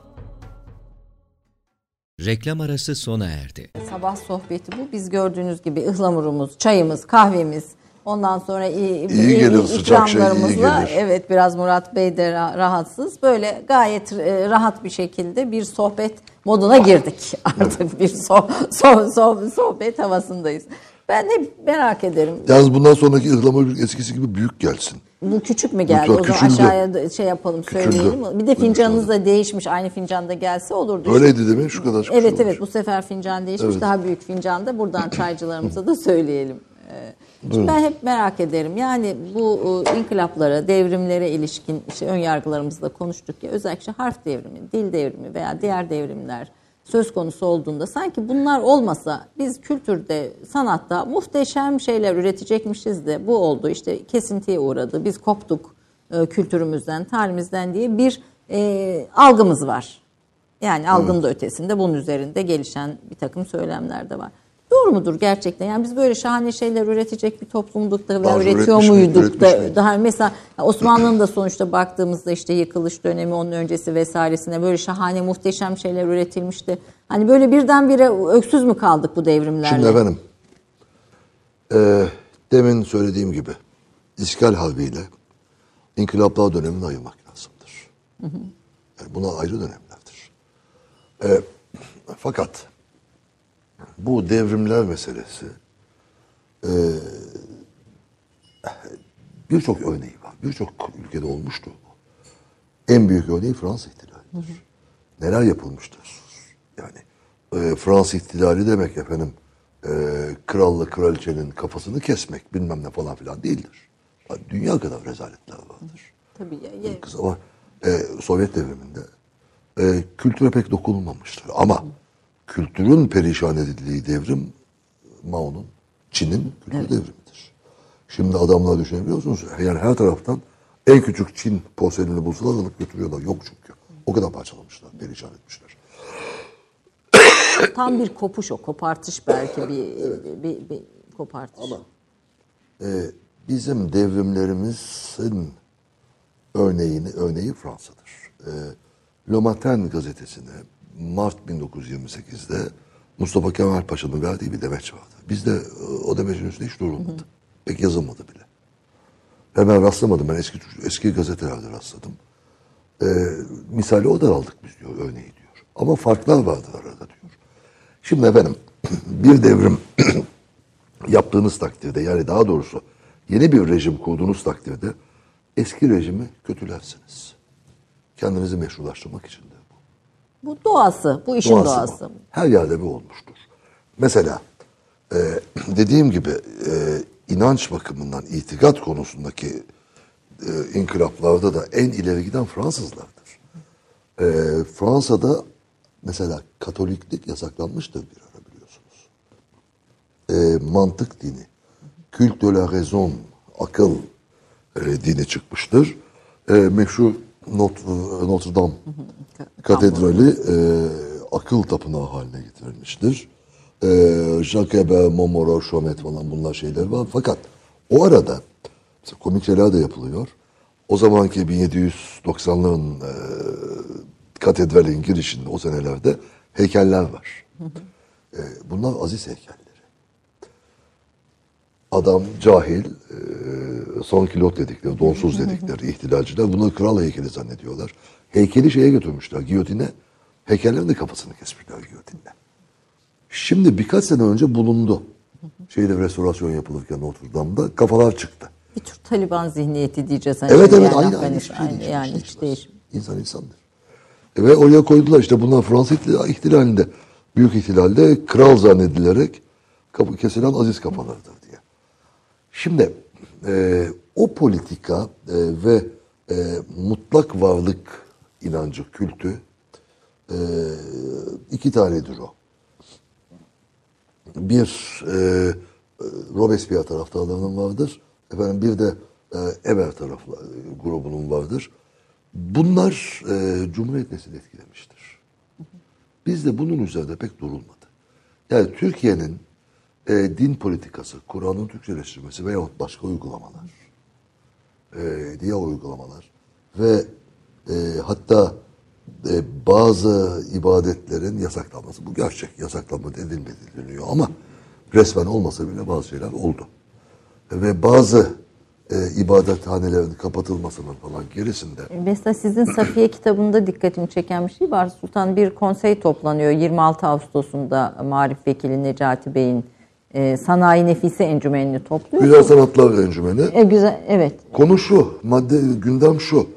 [SPEAKER 5] Reklam arası sona erdi.
[SPEAKER 1] Sabah sohbeti bu. Biz gördüğünüz gibi ıhlamurumuz, çayımız, kahvemiz, Ondan sonra iyi,
[SPEAKER 2] İyi gelir, sıcak şey iyi gelir.
[SPEAKER 1] evet biraz Murat Bey de ra- rahatsız. Böyle gayet e, rahat bir şekilde bir sohbet moduna girdik. Artık bir so- so- so- sohbet havasındayız. Ben hep merak ederim.
[SPEAKER 2] Yalnız bundan sonraki ıhlamur eskisi gibi büyük gelsin.
[SPEAKER 1] Bu küçük mü geldi?
[SPEAKER 2] Çok
[SPEAKER 1] O zaman
[SPEAKER 2] küçüldü.
[SPEAKER 1] aşağıya şey yapalım
[SPEAKER 2] Küçüldü.
[SPEAKER 1] söyleyelim. Bir de fincanınız da değişmiş. Aynı fincanda gelse olurdu.
[SPEAKER 2] Öyleydi değil mi? Şu kadar
[SPEAKER 1] Evet
[SPEAKER 2] şey
[SPEAKER 1] evet bu sefer fincan değişmiş.
[SPEAKER 2] Evet.
[SPEAKER 1] Daha büyük fincanda. Buradan çaycılarımıza da söyleyelim. Ee, Şimdi ben hep merak ederim. Yani bu e, inkılaplara, devrimlere ilişkin işte ön yargılarımızda konuştuk ya özellikle harf devrimi, dil devrimi veya diğer devrimler söz konusu olduğunda sanki bunlar olmasa biz kültürde, sanatta muhteşem şeyler üretecekmişiz de bu oldu. İşte kesintiye uğradı. Biz koptuk e, kültürümüzden, tarihimizden diye bir e, algımız var. Yani algının da ötesinde bunun üzerinde gelişen bir takım söylemler de var. Doğru mudur gerçekten? Yani biz böyle şahane şeyler üretecek bir toplumduk da ve üretiyor muyduk da
[SPEAKER 2] miydi?
[SPEAKER 1] daha mesela Osmanlı'nın da sonuçta baktığımızda işte yıkılış dönemi onun öncesi vesairesine böyle şahane muhteşem şeyler üretilmişti. Hani böyle birdenbire öksüz mü kaldık bu devrimlerle?
[SPEAKER 2] Şimdi efendim, e, demin söylediğim gibi İskal Harbi'yle İnkılaplar dönemini ayırmak lazımdır. Yani buna ayrı dönemlerdir. E, fakat bu devrimler meselesi e, birçok örneği var. Birçok ülkede olmuştur bu. En büyük örneği Fransız ihtilalidir. Neler yapılmıştır? Yani e, Fransız ihtilali demek efendim e, kralla kraliçenin kafasını kesmek bilmem ne falan filan değildir. Yani Dünya kadar rezaletler vardır.
[SPEAKER 1] Tabii ya,
[SPEAKER 2] Kız ama e, Sovyet devriminde e, kültüre pek dokunulmamıştır. Ama kültürün perişan edildiği devrim Mao'nun, Çin'in kültür devrimidir. Şimdi adamlar düşünebiliyorsunuz. Yani her taraftan en küçük Çin porselenini bulsalar alıp götürüyorlar. Yok çünkü. O kadar parçalamışlar, perişan etmişler.
[SPEAKER 1] tam bir kopuş o, kopartış belki bir, bir, bir kopartış.
[SPEAKER 2] Ee, bizim devrimlerimizin örneğini örneği Fransa'dır. Ee, Le Matin gazetesine Mart 1928'de Mustafa Kemal Paşa'nın verdiği bir demeç vardı. Bizde e, o demeçin üstünde hiç durulmadı. Pek yazılmadı bile. Ve ben rastlamadım. Ben eski eski gazetelerde rastladım. Ee, misali o da aldık biz diyor, örneği diyor. Ama farklar vardır arada diyor. Şimdi efendim bir devrim yaptığınız takdirde yani daha doğrusu yeni bir rejim kurduğunuz takdirde eski rejimi kötülersiniz. Kendinizi meşrulaştırmak için de bu.
[SPEAKER 1] Doğası, bu işin doğası.
[SPEAKER 2] bu. Her yerde bu olmuştur. Mesela e, dediğim gibi e, inanç bakımından itikat konusundaki e, inkılaplarda da en ileri giden Fransızlardır. E, Fransa'da mesela Katoliklik yasaklanmıştır bir ara biliyorsunuz. E, mantık dini, kült de la raison, akıl e, dini çıkmıştır. E, meşhur Notre, Notre Dame katedrali e, akıl tapınağı haline getirilmiştir. E, Jacques Hébert, Montmoreau, Chomet falan bunlar şeyler var. Fakat o arada komik şeyler de yapılıyor. O zamanki 1790'ların e, katedralin girişinde o senelerde heykeller var. E, bunlar aziz heykelleri. Adam cahil, e, son kilot dedikleri, donsuz dedikleri ihtilalciler bunları kral heykeli zannediyorlar. Heykeli şeye götürmüşler, giyotine. Heykellerin de kafasını kesmişler giyotinle. Şimdi birkaç sene önce bulundu. Şeyde restorasyon yapılırken Notre Dame'da kafalar çıktı.
[SPEAKER 1] Bir tür Taliban zihniyeti diyeceğiz. Hani
[SPEAKER 2] Evet evet
[SPEAKER 1] yani
[SPEAKER 2] aynı, aynı, şey
[SPEAKER 1] aynı- yani
[SPEAKER 2] hiç
[SPEAKER 1] hiç değişmiyor.
[SPEAKER 2] İnsan insandır. E, Ve oraya koydular işte bunlar ihtil- ihtilalinde, büyük ihtilalde kral zannedilerek kesilen aziz kafalardır diye. Şimdi e, o politika e, ve e, mutlak varlık inancı, kültü e, iki tanedir o. Bir e, Robespierre taraftarlarının vardır. Efendim bir de e, Eber taraflı e, grubunun vardır. Bunlar e, Cumhuriyet nesil etkilemiştir. Bizde bunun üzerinde pek durulmadı. Yani Türkiye'nin e, din politikası, Kur'an'ın Türkçeleştirmesi veyahut başka uygulamalar, e, diğer uygulamalar ve e, hatta e, bazı ibadetlerin yasaklanması, bu gerçek yasaklanma edilmedi deniyor ama resmen olmasa bile bazı şeyler oldu. ve bazı e, ibadethanelerin kapatılmasının falan gerisinde
[SPEAKER 1] Mesela sizin Safiye kitabında dikkatimi çeken bir şey var. Sultan bir konsey toplanıyor 26 Ağustos'unda Marif Vekili Necati Bey'in e, Sanayi Nefise Encümeni'ni topluyor.
[SPEAKER 2] Güzel Sanatlar Encümeni
[SPEAKER 1] E, güzel, evet.
[SPEAKER 2] Konu şu, madde gündem şu.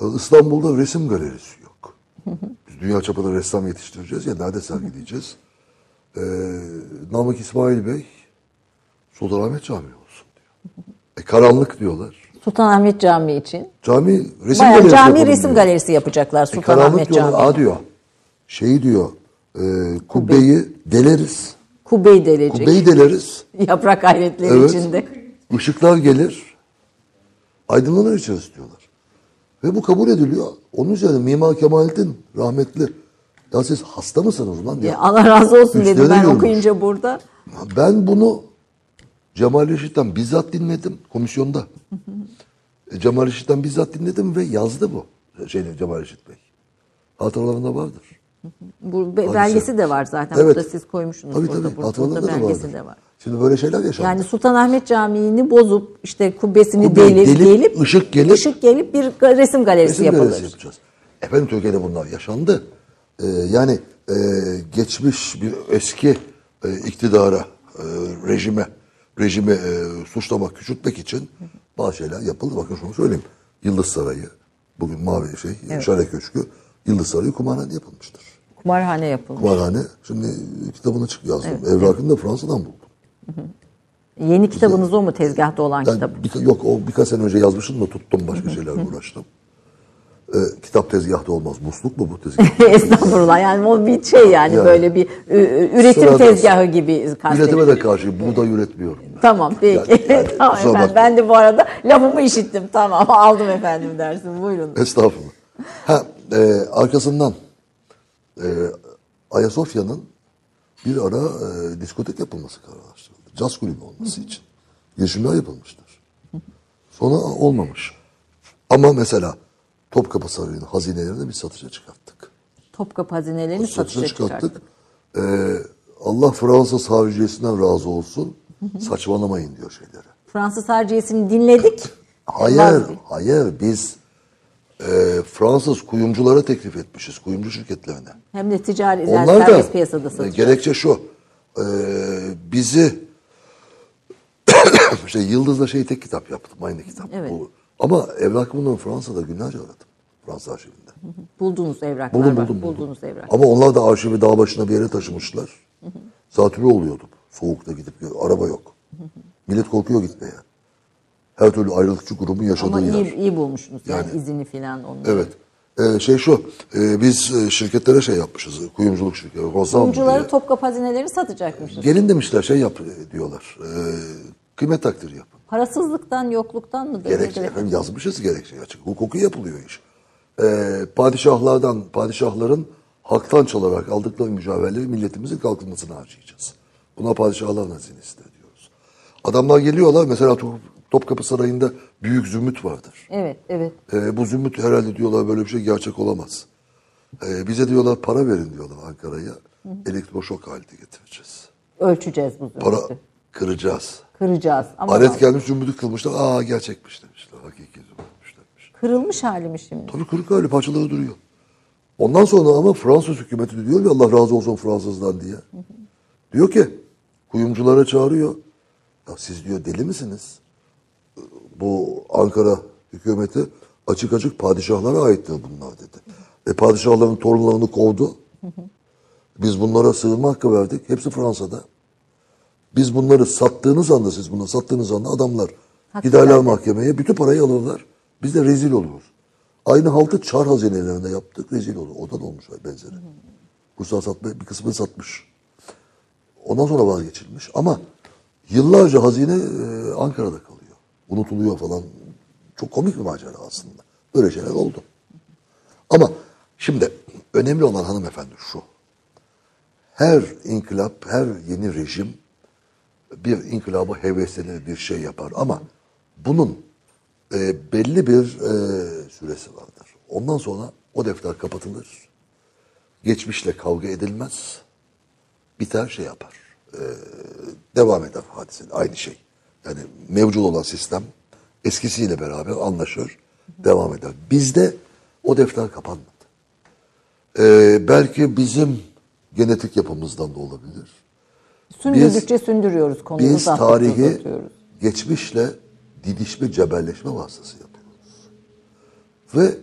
[SPEAKER 2] Ee, İstanbul'da resim galerisi yok. Biz dünya çapında ressam yetiştireceğiz ya nerede sergileyeceğiz? Ee, Namık İsmail Bey Sultanahmet Camii olsun diyor. E, karanlık diyorlar.
[SPEAKER 1] Sultanahmet Camii için.
[SPEAKER 2] Cami resim
[SPEAKER 1] Bayağı
[SPEAKER 2] galerisi
[SPEAKER 1] cami resim
[SPEAKER 2] diyor.
[SPEAKER 1] galerisi yapacaklar
[SPEAKER 2] E,
[SPEAKER 1] Sultanahmet
[SPEAKER 2] karanlık diyorlar.
[SPEAKER 1] Camii.
[SPEAKER 2] Aa diyor. Şey diyor. E, kubbeyi deleriz.
[SPEAKER 1] Kubbeyi delecek.
[SPEAKER 2] Kubbeyi deleriz.
[SPEAKER 1] Yaprak hayretleri
[SPEAKER 2] Evet.
[SPEAKER 1] içinde.
[SPEAKER 2] Işıklar gelir. Aydınlanır içerisi diyorlar. Ve bu kabul ediliyor. Onun üzerine Mimar Kemalettin rahmetli. Ya siz hasta mısınız lan?
[SPEAKER 1] Ya
[SPEAKER 2] Ya.
[SPEAKER 1] Allah razı olsun dedi ben
[SPEAKER 2] yürümüş.
[SPEAKER 1] okuyunca burada.
[SPEAKER 2] Ben bunu Cemal Reşit'ten bizzat dinledim komisyonda. E, Cemal Reşit'ten bizzat dinledim ve yazdı bu. Şey, Cemal Reşit Bey. Hatıralarında vardır.
[SPEAKER 1] Bu be- belgesi de var zaten.
[SPEAKER 2] Evet.
[SPEAKER 1] Burada siz koymuşsunuz.
[SPEAKER 2] Tabii
[SPEAKER 1] burada,
[SPEAKER 2] tabii.
[SPEAKER 1] burada, burada
[SPEAKER 2] da
[SPEAKER 1] belgesi
[SPEAKER 2] vardır.
[SPEAKER 1] de var.
[SPEAKER 2] Şimdi böyle şeyler yaşandı.
[SPEAKER 1] Yani Sultanahmet Camii'ni bozup işte kubbesini
[SPEAKER 2] Kubbeyi
[SPEAKER 1] delip,
[SPEAKER 2] delip,
[SPEAKER 1] delip,
[SPEAKER 2] ışık gelip-
[SPEAKER 1] ışık gelip bir resim galerisi
[SPEAKER 2] Resim
[SPEAKER 1] yapılır.
[SPEAKER 2] galerisi yapacağız. Efendim Türkiye'de bunlar yaşandı. Ee, yani e, geçmiş bir eski e, iktidara, e, rejime, rejimi e, suçlamak, küçültmek için bazı şeyler yapıldı. Bakın şunu söyleyeyim. Yıldız Sarayı, bugün mavi şey, Şare Köşkü, Yıldız Sarayı kumarhane yapılmıştır.
[SPEAKER 1] Kumarhane yapılmış.
[SPEAKER 2] Kumarhane, şimdi kitabını çık yazdım. Evrakını da Fransa'dan buldum.
[SPEAKER 1] Yeni kitabınız o mu tezgahta olan kitap?
[SPEAKER 2] bir, yok o birkaç sene önce yazmışım da tuttum başka şeylerle uğraştım. Ee, kitap tezgahta olmaz. Musluk mu bu tezgah?
[SPEAKER 1] Estağfurullah yani o bir şey yani,
[SPEAKER 2] Yani.
[SPEAKER 1] böyle bir üretim
[SPEAKER 2] Sıradan.
[SPEAKER 1] tezgahı gibi kastediyorum.
[SPEAKER 2] Üretime de karşı buğday üretmiyorum. ben.
[SPEAKER 1] Tamam peki.
[SPEAKER 2] Yani- yani
[SPEAKER 1] tamam efendim.
[SPEAKER 2] bakma.
[SPEAKER 1] Ben de bu arada lafımı işittim. Tamam aldım efendim dersin. Buyurun.
[SPEAKER 2] Estağfurullah. Ha, e, arkasından e, Ayasofya'nın bir ara e, diskotek yapılması kararlaştırıldı. Caz kulübü olması için. Girişimler yapılmıştır. Sonra olmamış. Ama mesela Topkapı Sarayı'nın hazinelerini biz satışa çıkarttık.
[SPEAKER 1] Topkapı hazinelerini satışa
[SPEAKER 2] Satışa
[SPEAKER 1] çıkarttık.
[SPEAKER 2] çıkarttık. Ee, Allah Fransız hariciyesinden razı olsun. Saçmalamayın diyor şeyleri.
[SPEAKER 1] Fransız harciyesini dinledik.
[SPEAKER 2] Hayır, hayır. Biz e, Fransız kuyumculara teklif etmişiz. Kuyumcu şirketlerine.
[SPEAKER 1] Hem de ticari
[SPEAKER 2] Onlar da
[SPEAKER 1] piyasada
[SPEAKER 2] e,
[SPEAKER 1] satacak.
[SPEAKER 2] gerekçe şu. e, bizi işte Yıldız'da şey tek kitap yaptım. Aynı kitap.
[SPEAKER 1] Evet.
[SPEAKER 2] Bu. Ama evrakı bundan Fransa'da günlerce aradım. Fransız arşivinde.
[SPEAKER 1] Buldunuz evraklar
[SPEAKER 2] Buldum,
[SPEAKER 1] var.
[SPEAKER 2] buldum, buldum.
[SPEAKER 1] Buldunuz evrak.
[SPEAKER 2] Ama onlar da arşivi dağ başına bir yere taşımışlar. Zatürre oluyordum. Soğukta gidip araba yok. Millet korkuyor gitmeye. Her türlü ayrılıkçı grubun yaşadığı
[SPEAKER 1] Ama
[SPEAKER 2] yer.
[SPEAKER 1] iyi, iyi bulmuşsunuz yani,
[SPEAKER 2] Yani-
[SPEAKER 1] izini filan onun.
[SPEAKER 2] Evet. Ee, şey şu, e, biz e, şirketlere şey yapmışız, kuyumculuk şirketi.
[SPEAKER 1] Kuyumcuları. Topkapı hazinelerini satacakmışız.
[SPEAKER 2] Gelin demişler şey yap e, diyorlar. E, kıymet takdiri yapın.
[SPEAKER 1] Parasızlıktan, yokluktan mı?
[SPEAKER 2] Gerekçe efendim yazmışız gerekçe açık. Hukuki yapılıyor iş. E, padişahlardan, padişahların haktan çalarak aldıkları mücevherleri milletimizin kalkınmasına harcayacağız. Buna padişahların hazinesi de diyoruz. Adamlar geliyorlar mesela Topkapı Sarayı'nda büyük zümrüt vardır.
[SPEAKER 1] Evet, evet.
[SPEAKER 2] E, bu zümrüt herhalde diyorlar böyle bir şey gerçek olamaz. E, bize diyorlar para verin diyorlar Ankara'ya. Elektroşok halinde getireceğiz.
[SPEAKER 1] Ölçeceğiz bu zümrütü.
[SPEAKER 2] Para kıracağız.
[SPEAKER 1] Kıracağız. Ama
[SPEAKER 2] Alet gelmiş zümrütü kılmışlar. Aa gerçekmiş demişler. Hakiki zümrütmüş demiş.
[SPEAKER 1] kırılmış hali mi şimdi?
[SPEAKER 2] Tabii kırık öyle parçaları duruyor. Ondan sonra ama Fransız hükümeti diyor ya Allah razı olsun Fransızdan diye. Diyor ki kuyumculara çağırıyor. Ya siz diyor deli misiniz? Bu Ankara hükümeti açık açık padişahlara aittir bunlar dedi. E padişahların torunlarını kovdu. Biz bunlara sığınma hakkı verdik. Hepsi Fransa'da. Biz bunları sattığınız anda siz bunu sattığınız anda adamlar giderler
[SPEAKER 1] verdi.
[SPEAKER 2] mahkemeye bütün parayı alırlar. Biz de rezil oluruz. Aynı haltı çar hazinelerinde yaptık rezil olur. O da olmuş benzeri. Ruslar satma, bir kısmını satmış. Ondan sonra vazgeçilmiş. Ama yıllarca hazine e, Ankara'da kalıyor. Unutuluyor falan. Çok komik bir macera aslında. Böyle şeyler oldu. Ama şimdi önemli olan hanımefendi şu. Her inkılap, her yeni rejim bir inkılabı heveslenir, bir şey yapar. Ama bunun e, belli bir e, süresi vardır. Ondan sonra o defter kapatılır. Geçmişle kavga edilmez. Biter şey yapar. E, devam eder hadise. Aynı şey. Yani mevcut olan sistem eskisiyle beraber anlaşır, devam eder. Bizde o defter kapanmadı. Ee, belki bizim genetik yapımızdan da olabilir.
[SPEAKER 1] Sündürdükçe sündürüyoruz konuyu.
[SPEAKER 2] Biz tarihi geçmişle didişme, cebelleşme vasıtası yapıyoruz. Ve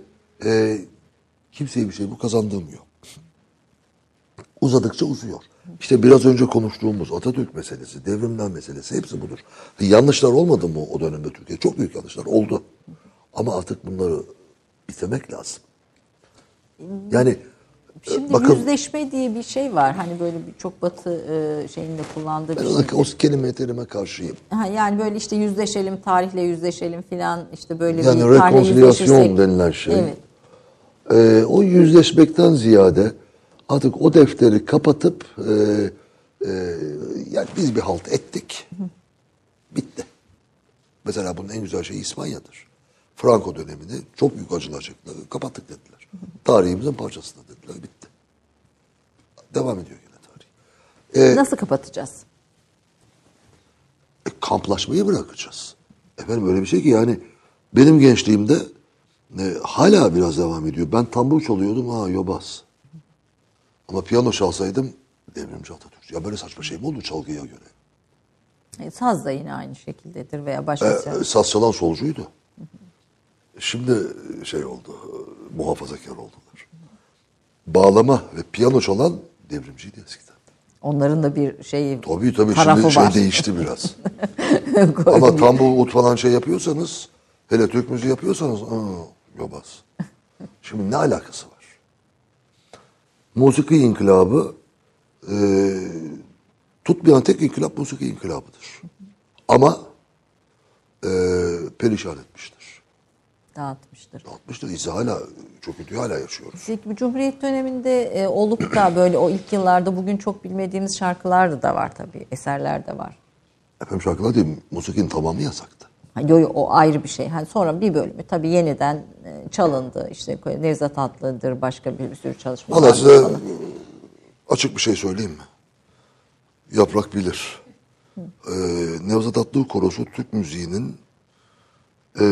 [SPEAKER 2] e, kimseye bir şey bu kazandırmıyor. Uzadıkça uzuyor. İşte biraz önce konuştuğumuz Atatürk meselesi, devrimler meselesi hepsi budur. Yanlışlar olmadı mı o dönemde Türkiye? Çok büyük yanlışlar oldu. Ama artık bunları bitirmek lazım. Yani e,
[SPEAKER 1] Şimdi
[SPEAKER 2] bakın
[SPEAKER 1] yüzleşme diye bir şey var. Hani böyle bir çok batı e, şeyinde kullandığı bir şey.
[SPEAKER 2] o kelime terime karşıyım.
[SPEAKER 1] Ha, yani böyle işte yüzleşelim, tarihle yüzleşelim filan işte böyle
[SPEAKER 2] Yani
[SPEAKER 1] bir tarihle yüzleşirsek-
[SPEAKER 2] denilen şey.
[SPEAKER 1] Evet.
[SPEAKER 2] Ee, o yüzleşmekten ziyade artık o defteri kapatıp e, e, yani biz bir halt ettik. Bitti. Mesela bunun en güzel şeyi İspanya'dır. Franco dönemini çok büyük acılar çektiler. Kapattık dediler. Tarihimizin parçası da dediler. Bitti. Devam ediyor yine tarih. Ee,
[SPEAKER 1] Nasıl kapatacağız?
[SPEAKER 2] e, kamplaşmayı bırakacağız. Efendim öyle bir şey ki yani benim gençliğimde e, hala biraz devam ediyor. Ben tambur çalıyordum ha yobaz. Ama piyano çalsaydım devrimci Atatürk. Ya böyle saçma şey mi oldu çalgıya göre?
[SPEAKER 1] E, saz da yine aynı şekildedir veya başka şey.
[SPEAKER 2] E, saz çalan solcuydu. Şimdi şey oldu, muhafazakar oldular. Bağlama ve piyano çalan devrimciydi eskiden.
[SPEAKER 1] Onların da bir şeyi
[SPEAKER 2] Tabii tabii
[SPEAKER 1] tarafı
[SPEAKER 2] şimdi
[SPEAKER 1] var.
[SPEAKER 2] şey değişti biraz. Ama tambur ut falan şey yapıyorsanız, hele Türk müziği yapıyorsanız, aa, yobaz. Şimdi ne alakası var? Musiki inkılabı e, tutmayan tek inkılap musiki inkılabıdır. Ama e, perişan etmiştir.
[SPEAKER 1] dağıtmıştır.
[SPEAKER 2] Dağıtmıştır. İzi hala, çöküntüyü hala yaşıyoruz.
[SPEAKER 1] Peki Cumhuriyet döneminde e, olup da böyle o ilk yıllarda bugün çok bilmediğimiz şarkılar da var tabii. Eserler de var.
[SPEAKER 2] Efendim şarkılar değil, musikinin tamamı yasaktı.
[SPEAKER 1] Yo, yo, o ayrı bir şey. Hani sonra bir bölümü tabii yeniden e, çalındı. İşte Nevzat Atlı'dır, başka bir, sürü çalışma.
[SPEAKER 2] Valla size
[SPEAKER 1] falan.
[SPEAKER 2] açık bir şey söyleyeyim mi? Yaprak bilir. Ee, Nevzat Atlı Korosu Türk müziğinin e,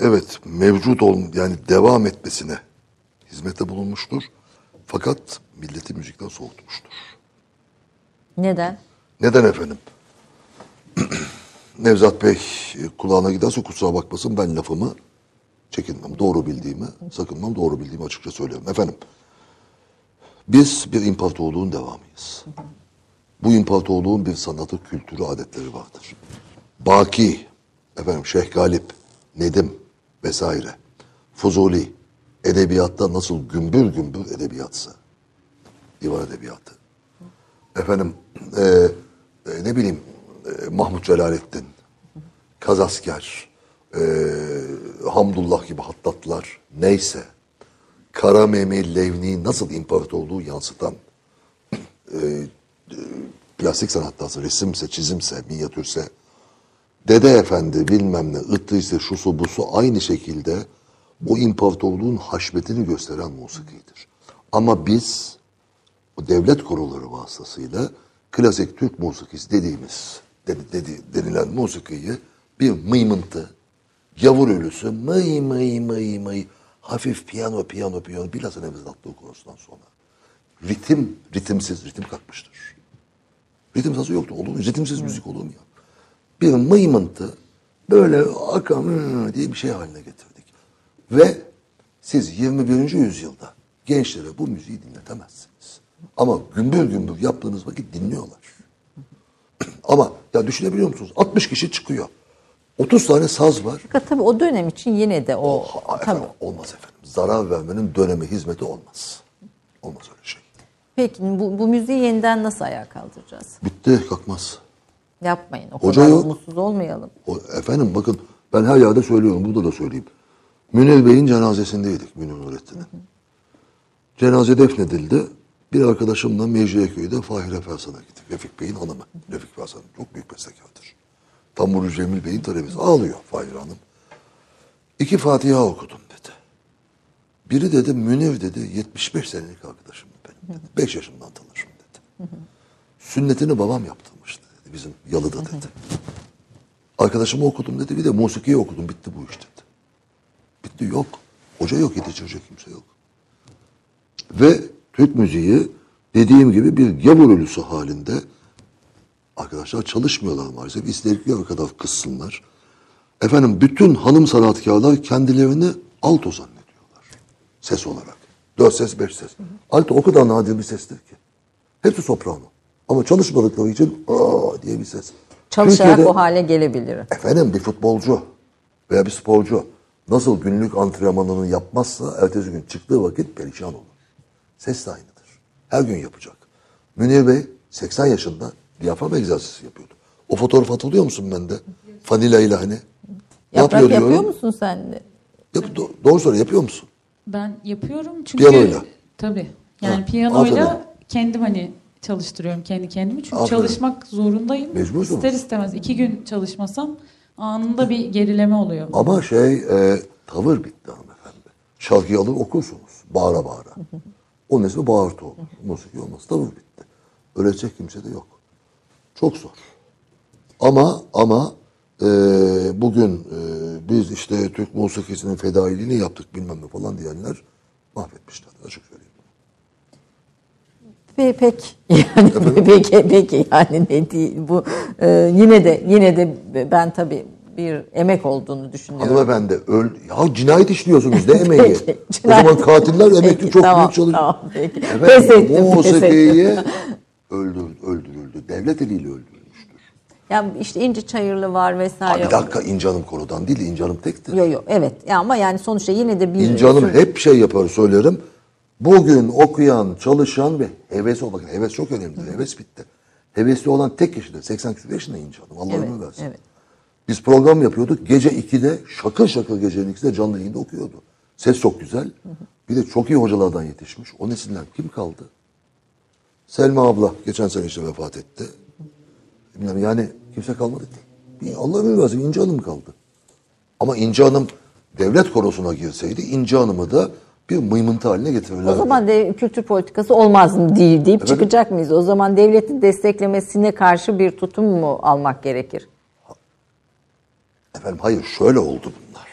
[SPEAKER 2] evet mevcut ol yani devam etmesine hizmette bulunmuştur. Fakat milleti müzikten soğutmuştur.
[SPEAKER 1] Neden?
[SPEAKER 2] Neden efendim? Nevzat Bey e, kulağına giderse kusura bakmasın ben lafımı çekinmem. Doğru bildiğimi, sakınmam doğru bildiğimi açıkça söylüyorum. Efendim, biz bir imparatorluğun devamıyız. Bu imparatorluğun bir sanatı, kültürü, adetleri vardır. Baki, efendim Şeyh Galip, Nedim vesaire, Fuzuli, edebiyatta nasıl gümbür gümbür edebiyatsa, divan edebiyatı. Efendim, e, e, ne bileyim, e, Mahmut Celalettin, Kazasker, e, Hamdullah gibi hattatlar neyse, Kara Mehmet Levni nasıl imparatorluğu yansıtan e, plastik sanattası, resimse, çizimse, minyatürse, Dede Efendi bilmem ne, ıttıysa şusu busu aynı şekilde o imparatorluğun haşmetini gösteren musikidir. Ama biz devlet koruları vasıtasıyla klasik Türk musikisi dediğimiz dedi, dedi, denilen musikiyi bir mıymıntı, gavur ölüsü mıy mıy mıy mıy hafif piyano piyano piyano bilhassa Nevzat Atlı konusundan sonra ritim ritimsiz ritim kalkmıştır. Ritim sazı yoktu olur mu? Ritimsiz müzik olur mu ya? Bir mıymıntı böyle akan hı diye bir şey haline getirdik. Ve siz 21. yüzyılda gençlere bu müziği dinletemezsiniz. Ama gümbür gümbür yaptığınız vakit dinliyorlar. Ama ya düşünebiliyor musunuz? 60 kişi çıkıyor. 30 tane saz var.
[SPEAKER 1] Fakat tabii o dönem için yine de o
[SPEAKER 2] Ha,
[SPEAKER 1] tabii.
[SPEAKER 2] efendim, olmaz efendim. Zarar vermenin dönemi hizmeti olmaz. Olmaz öyle şey.
[SPEAKER 1] Peki bu, bu müziği yeniden nasıl ayağa kaldıracağız?
[SPEAKER 2] Bitti kalkmaz.
[SPEAKER 1] Yapmayın. O
[SPEAKER 2] Hoca
[SPEAKER 1] kadar
[SPEAKER 2] yok.
[SPEAKER 1] mutsuz olmayalım.
[SPEAKER 2] O, efendim bakın ben her yerde söylüyorum burada da söyleyeyim. Münir Bey'in cenazesindeydik Münir Nurettin'in. Cenaze defnedildi. Bir arkadaşımla Mecidiyeköy'de Fahire Fersan'a gittik. Refik Bey'in hanımı. Refik Fersan çok büyük bestekardır. Tamburcu Cemil Bey'in talebesi. Ağlıyor Fahire Hanım. İki Fatiha okudum dedi. Biri dedi Münir dedi 75 senelik arkadaşım benim dedi. 5 yaşımdan tanışım dedi. Sünnetini babam yaptırmıştı dedi bizim yalıda dedi. Arkadaşımı okudum dedi. Bir de musikiyi okudum. Bitti bu iş dedi. Bitti yok. Hoca yok yetiştirecek kimse yok. Ve Türk müziği dediğim gibi bir gavur ölüsü halinde arkadaşlar çalışmıyorlar maalesef. İstedikleri kadar kızsınlar. Efendim bütün hanım sanatkarlar kendilerini alto zannediyorlar. Ses olarak. Dört ses, beş ses. Alto o kadar nadir bir sestir ki. Hepsi soprano. Ama çalışmadıkları için aa diye bir ses.
[SPEAKER 1] Çalışarak
[SPEAKER 2] Türkiye'de-
[SPEAKER 1] o hale gelebilir.
[SPEAKER 2] Efendim bir futbolcu veya bir sporcu nasıl günlük antrenmanını yapmazsa ertesi gün çıktığı vakit perişan olur. Ses de aynıdır. Her gün yapacak. Münir Bey 80 yaşında diyafram egzersizi yapıyordu. O fotoğraf hatırlıyor musun bende? Fanila ile hani. Ne
[SPEAKER 1] Yaprak
[SPEAKER 2] yapıyor
[SPEAKER 1] yapıyor
[SPEAKER 2] diyorum.
[SPEAKER 1] musun sen de?
[SPEAKER 2] Yap, do- doğru söyle yapıyor musun?
[SPEAKER 3] Ben yapıyorum çünkü
[SPEAKER 2] Piyanoyla.
[SPEAKER 3] tabii. Yani
[SPEAKER 2] Ha,
[SPEAKER 3] piyanoyla
[SPEAKER 2] aferin.
[SPEAKER 3] kendim hani çalıştırıyorum kendi kendimi çünkü
[SPEAKER 2] Aferin.
[SPEAKER 3] çalışmak zorundayım.
[SPEAKER 2] Mecbursun.
[SPEAKER 3] İster istemez iki gün çalışmasam anında bir gerileme oluyor.
[SPEAKER 2] Ama şey e, tavır bitti hanımefendi. Şarkıyı alır okursunuz. Bağıra bağıra. Onun ismi bağırtı olur. Musiki olmaz. Tavır bitti. Öğretecek kimse de yok. Çok zor. Ama ama e, bugün e, biz işte Türk musikisinin fedailiğini yaptık bilmem ne falan diyenler mahvetmişler. Açık söyleyeyim.
[SPEAKER 1] Pe- Pek yani peki peki yani ne değil bu e, yine de yine de ben tabii bir emek olduğunu düşünüyorum.
[SPEAKER 2] Hanımefendi öl ya cinayet işliyorsunuz ne emeği?
[SPEAKER 1] Peki,
[SPEAKER 2] o zaman katiller emekli
[SPEAKER 1] Peki,
[SPEAKER 2] çok
[SPEAKER 1] tamam,
[SPEAKER 2] büyük çalışıyor.
[SPEAKER 1] tamam, peki.
[SPEAKER 2] Efendim,
[SPEAKER 1] Pes ettim, pes
[SPEAKER 2] musikiyi öldür, öldürüldü. Devlet eliyle öldürülmüştür.
[SPEAKER 1] Ya işte İnci Çayırlı var
[SPEAKER 2] Ha,
[SPEAKER 1] vesaire.
[SPEAKER 2] bir dakika İnci Hanım konudan değil İnci Hanım tektir.
[SPEAKER 1] Yok yok evet ya ama yani sonuçta yine de bir
[SPEAKER 2] İnci Hanım hep şey yapar söylerim. Bugün okuyan, çalışan ve hevesi olan, heves çok önemlidir. Heves bitti. Hevesli olan tek kişidir. 80 küsur yaşında İnci Hanım. Allah
[SPEAKER 1] Evet,
[SPEAKER 2] ömür versin.
[SPEAKER 1] evet.
[SPEAKER 2] Biz program yapıyorduk. Gece 2'de şakır şakır gecenin 2'de canlı yayında okuyordu. Ses çok güzel. Bir de çok iyi hocalardan yetişmiş. O nesiller kim kaldı? Selma abla geçen sene işte vefat etti. Bilmem yani kimse kalmadı ki. Bir Allah ömür versin İnci Hanım kaldı. Ama İnci Hanım devlet korosuna girseydi İnci Hanım'ı da bir mıymıntı haline getirirlerdi.
[SPEAKER 1] O zaman de kültür politikası olmaz mı değil deyip çıkacak mıyız? O zaman devletin desteklemesine karşı bir tutum mu almak gerekir?
[SPEAKER 2] Efendim hayır şöyle oldu bunlar.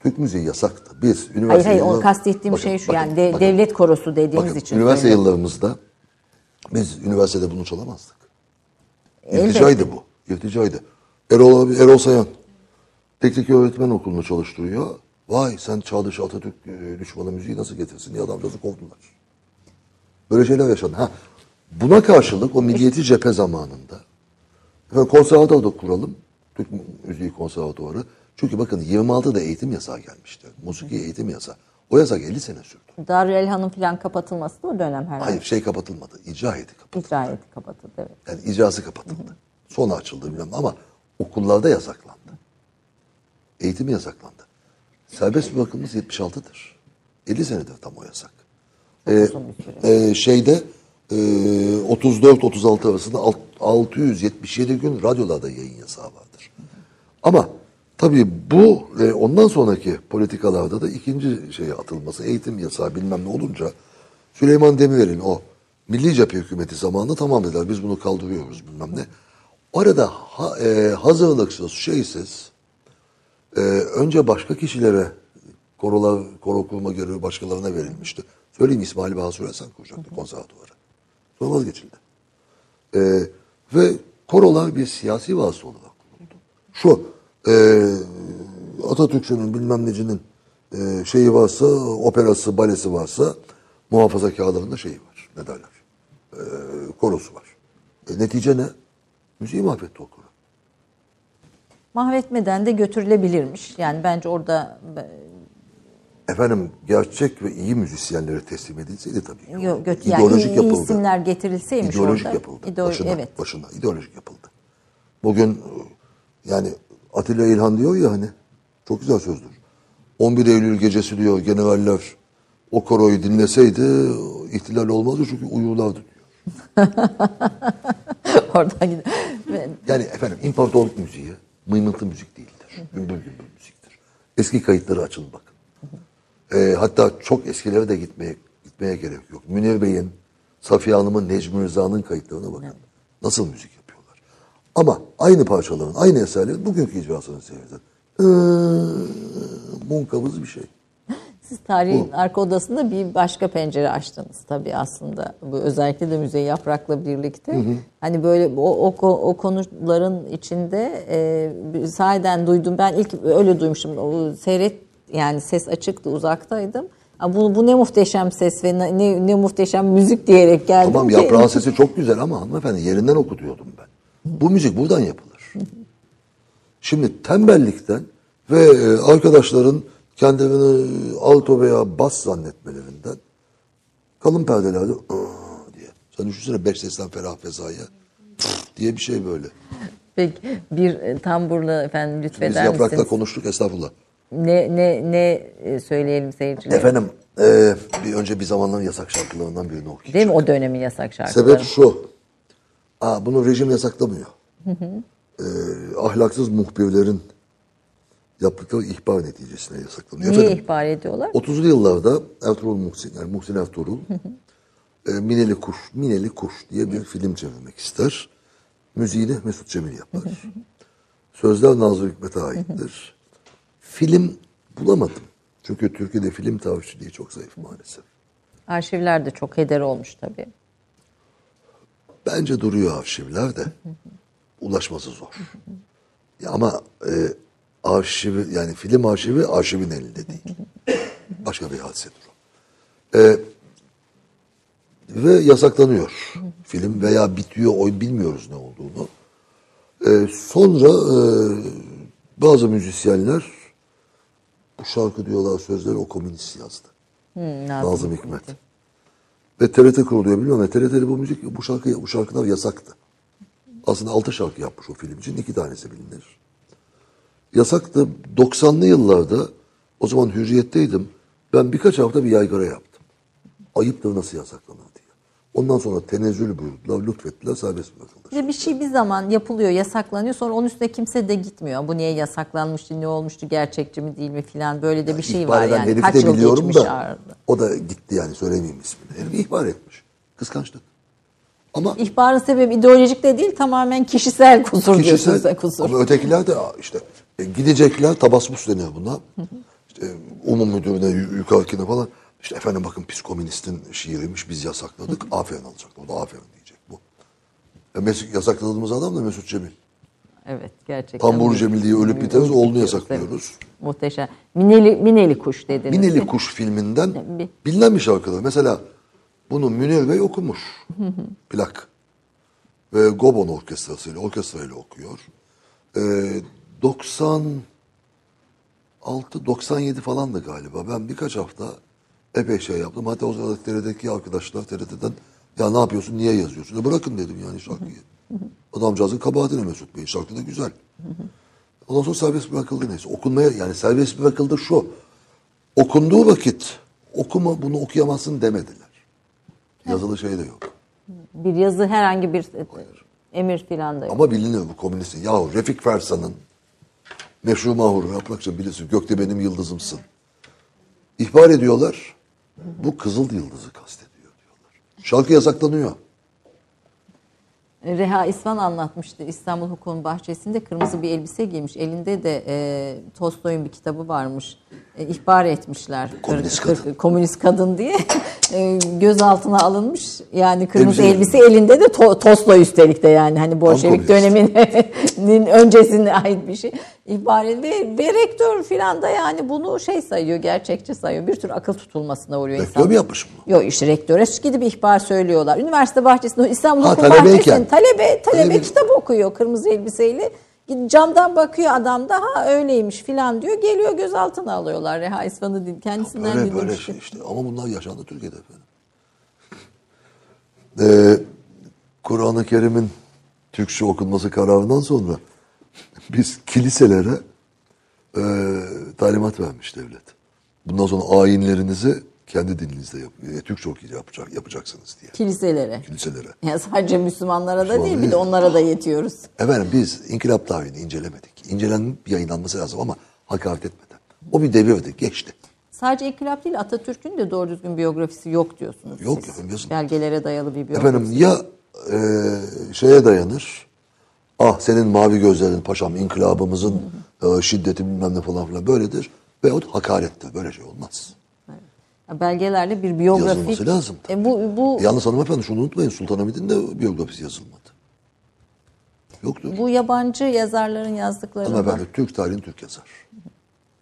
[SPEAKER 2] Türk müziği yasaktı. Biz üniversite
[SPEAKER 1] Hayır hayır
[SPEAKER 2] yıllar-
[SPEAKER 1] o kastettiğim
[SPEAKER 2] Bakın,
[SPEAKER 1] şey şu
[SPEAKER 2] bakın,
[SPEAKER 1] yani de-
[SPEAKER 2] bakın.
[SPEAKER 1] devlet korosu dediğimiz
[SPEAKER 2] Bakın,
[SPEAKER 1] için.
[SPEAKER 2] üniversite
[SPEAKER 1] söylüyorum.
[SPEAKER 2] yıllarımızda biz üniversitede bunu çalamazdık.
[SPEAKER 1] Elbette.
[SPEAKER 2] İrticaydı bu. İrticaydı. Erol, abi, Erol Sayan teknik öğretmen okulunu çalıştırıyor. Vay sen Çağdaş Atatürk e, düşmanı müziği nasıl getirsin diye adamcağızı kovdular. Böyle şeyler yaşandı. Ha, buna karşılık o milliyetçi cephe zamanında efendim, konservatuvar da kuralım. Türk Müziği Konservatuvarı. Çünkü bakın 26'da eğitim yasağı gelmişti. Musiki eğitim yasağı. O yasak 50 sene sürdü.
[SPEAKER 1] Darül Elhan'ın falan kapatılması da o dönem herhalde.
[SPEAKER 2] Hayır şey kapatılmadı. İcra heyeti kapatıldı.
[SPEAKER 1] İcraiyeti kapatıldı evet.
[SPEAKER 2] Yani icrası kapatıldı. Sonra açıldı bilmem ama okullarda yasaklandı. Eğitimi yasaklandı. Serbest bırakılması 76'dır. 50 senedir tam o yasak. Ee, e, şeyde e, 34-36 arasında alt- 677 gün radyolarda yayın yasağı vardır. Ama tabii bu e, ondan sonraki politikalarda da ikinci şeye atılması eğitim yasağı bilmem ne olunca Süleyman Demirel'in o Milli Cephe Hükümeti zamanında tamam dediler biz bunu kaldırıyoruz bilmem ne. Orada ha, e, hazırlıksız şeysiz e, önce başka kişilere korolar, koro kurma görevi başkalarına verilmişti. Söyleyeyim İsmail Basur Esen kuracaktı konservatuvarı. Sonra vazgeçildi. E, ve korolar bir siyasi vasıta olarak. Şu e, Atatürkçünün bilmem necinin e, şeyi varsa, operası, balesi varsa muhafazakarların da şeyi var. Ne derler? E, korosu var. E, netice ne? Müziği mahvetti o koro.
[SPEAKER 1] Mahvetmeden de götürülebilirmiş. Yani bence orada
[SPEAKER 2] Efendim gerçek ve iyi müzisyenlere teslim edilseydi tabii. ki.
[SPEAKER 1] Yo, göt, yani
[SPEAKER 2] İdeolojik
[SPEAKER 1] iyi, iyi
[SPEAKER 2] yapıldı.
[SPEAKER 1] isimler getirilseymiş
[SPEAKER 2] İdeolojik
[SPEAKER 1] orada.
[SPEAKER 2] yapıldı.
[SPEAKER 1] İdeolo-
[SPEAKER 2] başına,
[SPEAKER 1] evet.
[SPEAKER 2] başına ideolojik yapıldı. Bugün e, yani Atilla İlhan diyor ya hani çok güzel sözdür. 11 Eylül gecesi diyor generaller o koroyu dinleseydi ihtilal olmazdı çünkü uyurlardı diyor.
[SPEAKER 1] Oradan gidiyor.
[SPEAKER 2] Yani efendim imparatorluk müziği mıymıntı müzik değildir. Gümbür gümbür müziktir. Eski kayıtları açın bakın. Ee, hatta çok eskilere de gitmeye gitmeye gerek yok. Münir Bey'in, Safiye Hanım'ın, Necmi Rıza'nın kayıtlarına bakın. Nasıl müzik yapıyorlar. Ama aynı parçaların, aynı eserlerin bugünkü icrasını seyredin. Ee, munkabız bir şey.
[SPEAKER 1] Siz tarihin arka odasında bir başka pencere açtınız tabii aslında. Bu özellikle de Müze Yaprak'la birlikte. Hani böyle o, o, o konuların içinde e, sahiden duydum. Ben ilk öyle duymuştum. O seyret yani ses açıktı uzaktaydım. Bu, bu ne muhteşem ses ve ne, ne, muhteşem müzik diyerek geldim.
[SPEAKER 2] Tamam
[SPEAKER 1] ki-
[SPEAKER 2] yaprağın sesi çok güzel ama hanımefendi yerinden okutuyordum ben. Bu müzik buradan yapılır. Şimdi tembellikten ve e, arkadaşların kendilerini alto veya bas zannetmelerinden kalın perdelerde diye. Sen düşünsene beş sesten ferah fezaya diye bir şey böyle.
[SPEAKER 1] Peki bir e, tamburla efendim
[SPEAKER 2] Biz
[SPEAKER 1] lütfeder
[SPEAKER 2] yaprakla
[SPEAKER 1] misiniz?
[SPEAKER 2] konuştuk estağfurullah.
[SPEAKER 1] Ne, ne, ne e, söyleyelim seyircilere?
[SPEAKER 2] Efendim e, bir önce bir zamanların yasak şarkılarından birini okuyacağım.
[SPEAKER 1] Değil mi o dönemin yasak şarkıları?
[SPEAKER 2] Sebep şu. Aa, bunu rejim yasaklamıyor. Ee, ahlaksız muhbirlerin yaptıkları ihbar neticesinde yasaklanıyor.
[SPEAKER 1] Niye
[SPEAKER 2] Efendim,
[SPEAKER 1] ihbar ediyorlar?
[SPEAKER 2] 30'lu yıllarda Ertuğrul Muhsin, yani Muhsin Ertuğrul e, Mineli Kuş, Mineli Kuş diye bir film çevirmek ister. Müziğini Mesut Cemil yapar. Sözler Nazım Hikmet'e aittir. Film bulamadım. Çünkü Türkiye'de film tavsiyeyi çok zayıf maalesef.
[SPEAKER 1] Arşivler de çok heder olmuş tabii.
[SPEAKER 2] Bence duruyor arşivler de. Ulaşması zor. Ya ama e, arşivi yani film arşivi arşivin elinde değil. Başka bir hadisedir o. E, ve yasaklanıyor film veya bitiyor o bilmiyoruz ne olduğunu. E, sonra e, bazı müzisyenler bu şarkı diyorlar sözleri o komünist yazdı.
[SPEAKER 1] Hı,
[SPEAKER 2] Nazım Hikmet. Ve TRT kuruluyor bilmem ama TRT'de bu müzik bu şarkı bu şarkılar yasaktı. Aslında altı şarkı yapmış o film için. iki tanesi bilinir. Yasaktı. 90'lı yıllarda o zaman hürriyetteydim. Ben birkaç hafta bir yaygara yaptım. Ayıptır nasıl yasaklanır. Ondan sonra tenezzül buyurdular, lütfettiler, serbest bırakıldı.
[SPEAKER 1] Bir bir şey bir zaman yapılıyor, yasaklanıyor. Sonra onun üstüne kimse de gitmiyor. Bu niye yasaklanmıştı, ne olmuştu, gerçekçi mi değil mi filan. Böyle de bir şey var yani.
[SPEAKER 2] herifi
[SPEAKER 1] Kaç
[SPEAKER 2] de
[SPEAKER 1] yıl
[SPEAKER 2] biliyorum
[SPEAKER 1] geçmiş
[SPEAKER 2] da o da gitti yani söylemeyeyim ismini. Herif ihbar etmiş. Kıskançlık. Ama
[SPEAKER 1] İhbarın sebebi ideolojik de değil, tamamen kişisel kusur diyorsunuz.
[SPEAKER 2] Kişisel
[SPEAKER 1] Kusur.
[SPEAKER 2] ama ötekiler de işte e, gidecekler tabasmus deniyor buna. İşte e, umum müdürüne yu- yukarıkine falan. İşte efendim bakın psikoministin şiiriymiş biz yasakladık. Aferin alacak. O da aferin diyecek bu. E, Mesut, yasakladığımız adam da Mesut Cemil.
[SPEAKER 1] Evet, gerçekten.
[SPEAKER 2] Tambur Cemil diye ölüp biteriz. Oğlunu yasaklıyoruz.
[SPEAKER 1] evet. Muhteşem. Mineli, Mineli kuş dediniz.
[SPEAKER 2] Mineli Kuş filminden
[SPEAKER 1] Bir-
[SPEAKER 2] bilinen bir şarkıdır. Mesela bunu Münir Bey okumuş. Plak. Ve Gobon orkestrasıyla, orkestrayla okuyor. Ee, 96, 97 falan da galiba. Ben birkaç hafta epey şey yaptım. Hatta o sırada TRT'deki arkadaşlar TRT'den ya ne yapıyorsun, niye yazıyorsun? E bırakın dedim yani şarkıyı. Adamcağızın kabahatine Mesut Bey. Şarkı da güzel. Ondan sonra serbest bırakıldı neyse. Okunmaya yani serbest bırakıldı şu. Okunduğu vakit okuma bunu okuyamazsın demediler. Yazılı şey de yok.
[SPEAKER 1] Bir yazı herhangi bir emir filan da yok.
[SPEAKER 2] Ama biliniyor bu komünistin. Yahu Refik Fersan'ın meşhur mahuru yaprakça bilirsin. Gökte benim yıldızımsın. İhbar ediyorlar. Bu Kızıl Yıldız'ı kastediyor diyorlar. Şarkı yasaklanıyor.
[SPEAKER 1] Reha İsvan anlatmıştı İstanbul Hukuk'un bahçesinde kırmızı bir elbise giymiş. Elinde de e, Tolstoy'un bir kitabı varmış. E, ihbar etmişler.
[SPEAKER 2] Komünist
[SPEAKER 1] Kır-
[SPEAKER 2] kadın.
[SPEAKER 1] komünist kadın diye. E, gözaltına alınmış. Yani kırmızı
[SPEAKER 2] Elbise-
[SPEAKER 1] elbise, elinde de To- Tolstoy üstelik de yani. Hani Bolşevik döneminin öncesine ait bir şey. İhbar edildi. Ve rektör filan da yani bunu şey sayıyor, gerçekçi sayıyor. Bir tür akıl tutulmasına uğruyor
[SPEAKER 2] Rektör
[SPEAKER 1] insan.
[SPEAKER 2] mü yapmış bunu?
[SPEAKER 1] Yok işte rektöre gidip ihbar söylüyorlar. Üniversite bahçesinde İstanbul
[SPEAKER 2] Ha, talebeyken.
[SPEAKER 1] Bahçesi'nde talebe, talebe
[SPEAKER 2] Talebe-
[SPEAKER 1] kitap okuyor kırmızı elbiseyle. Camdan bakıyor adam da ha öyleymiş filan diyor. Geliyor gözaltına alıyorlar. Reha İsvan'ı din- kendisinden
[SPEAKER 2] Böyle böyle
[SPEAKER 1] dinlemiştim.
[SPEAKER 2] şey işte. Ama bunlar yaşandı Türkiye'de efendim. Ee, Kur'an-ı Kerim'in Türkçe okunması kararından sonra biz kiliselere e, talimat vermiş devlet. Bundan sonra ayinlerinizi kendi dilinizde yap, e, Türkçe okuyacak yapacak, yapacaksınız diye.
[SPEAKER 1] Kiliselere.
[SPEAKER 2] Kiliselere.
[SPEAKER 1] Yani sadece Müslümanlara da değil bir de onlara da yetiyoruz.
[SPEAKER 2] Efendim biz inkılap tarihini incelemedik. İncelenip yayınlanması lazım ama hakaret etmeden. O bir devirdi, geçti.
[SPEAKER 1] Sadece inkılap değil Atatürk'ün de doğru düzgün biyografisi yok diyorsunuz.
[SPEAKER 2] Yok
[SPEAKER 1] siz.
[SPEAKER 2] efendim.
[SPEAKER 1] Belgelere dayalı bir biyografi.
[SPEAKER 2] Efendim ya e, şeye dayanır, Ah senin mavi gözlerin paşam inkılabımızın e, şiddeti bilmem ne falan filan böyledir. Veyahut hakarette böyle şey olmaz.
[SPEAKER 1] Belgelerle bir biyografik.
[SPEAKER 2] Yazılması lazım.
[SPEAKER 1] E bu, bu,
[SPEAKER 2] Yalnız hanımefendi şunu unutmayın Sultanahmet'in de biyografisi yazılmadı. Yoktur.
[SPEAKER 1] bu yabancı yazarların yazdıkları.
[SPEAKER 2] Hanımefendi Türk tarihini Türk yazar.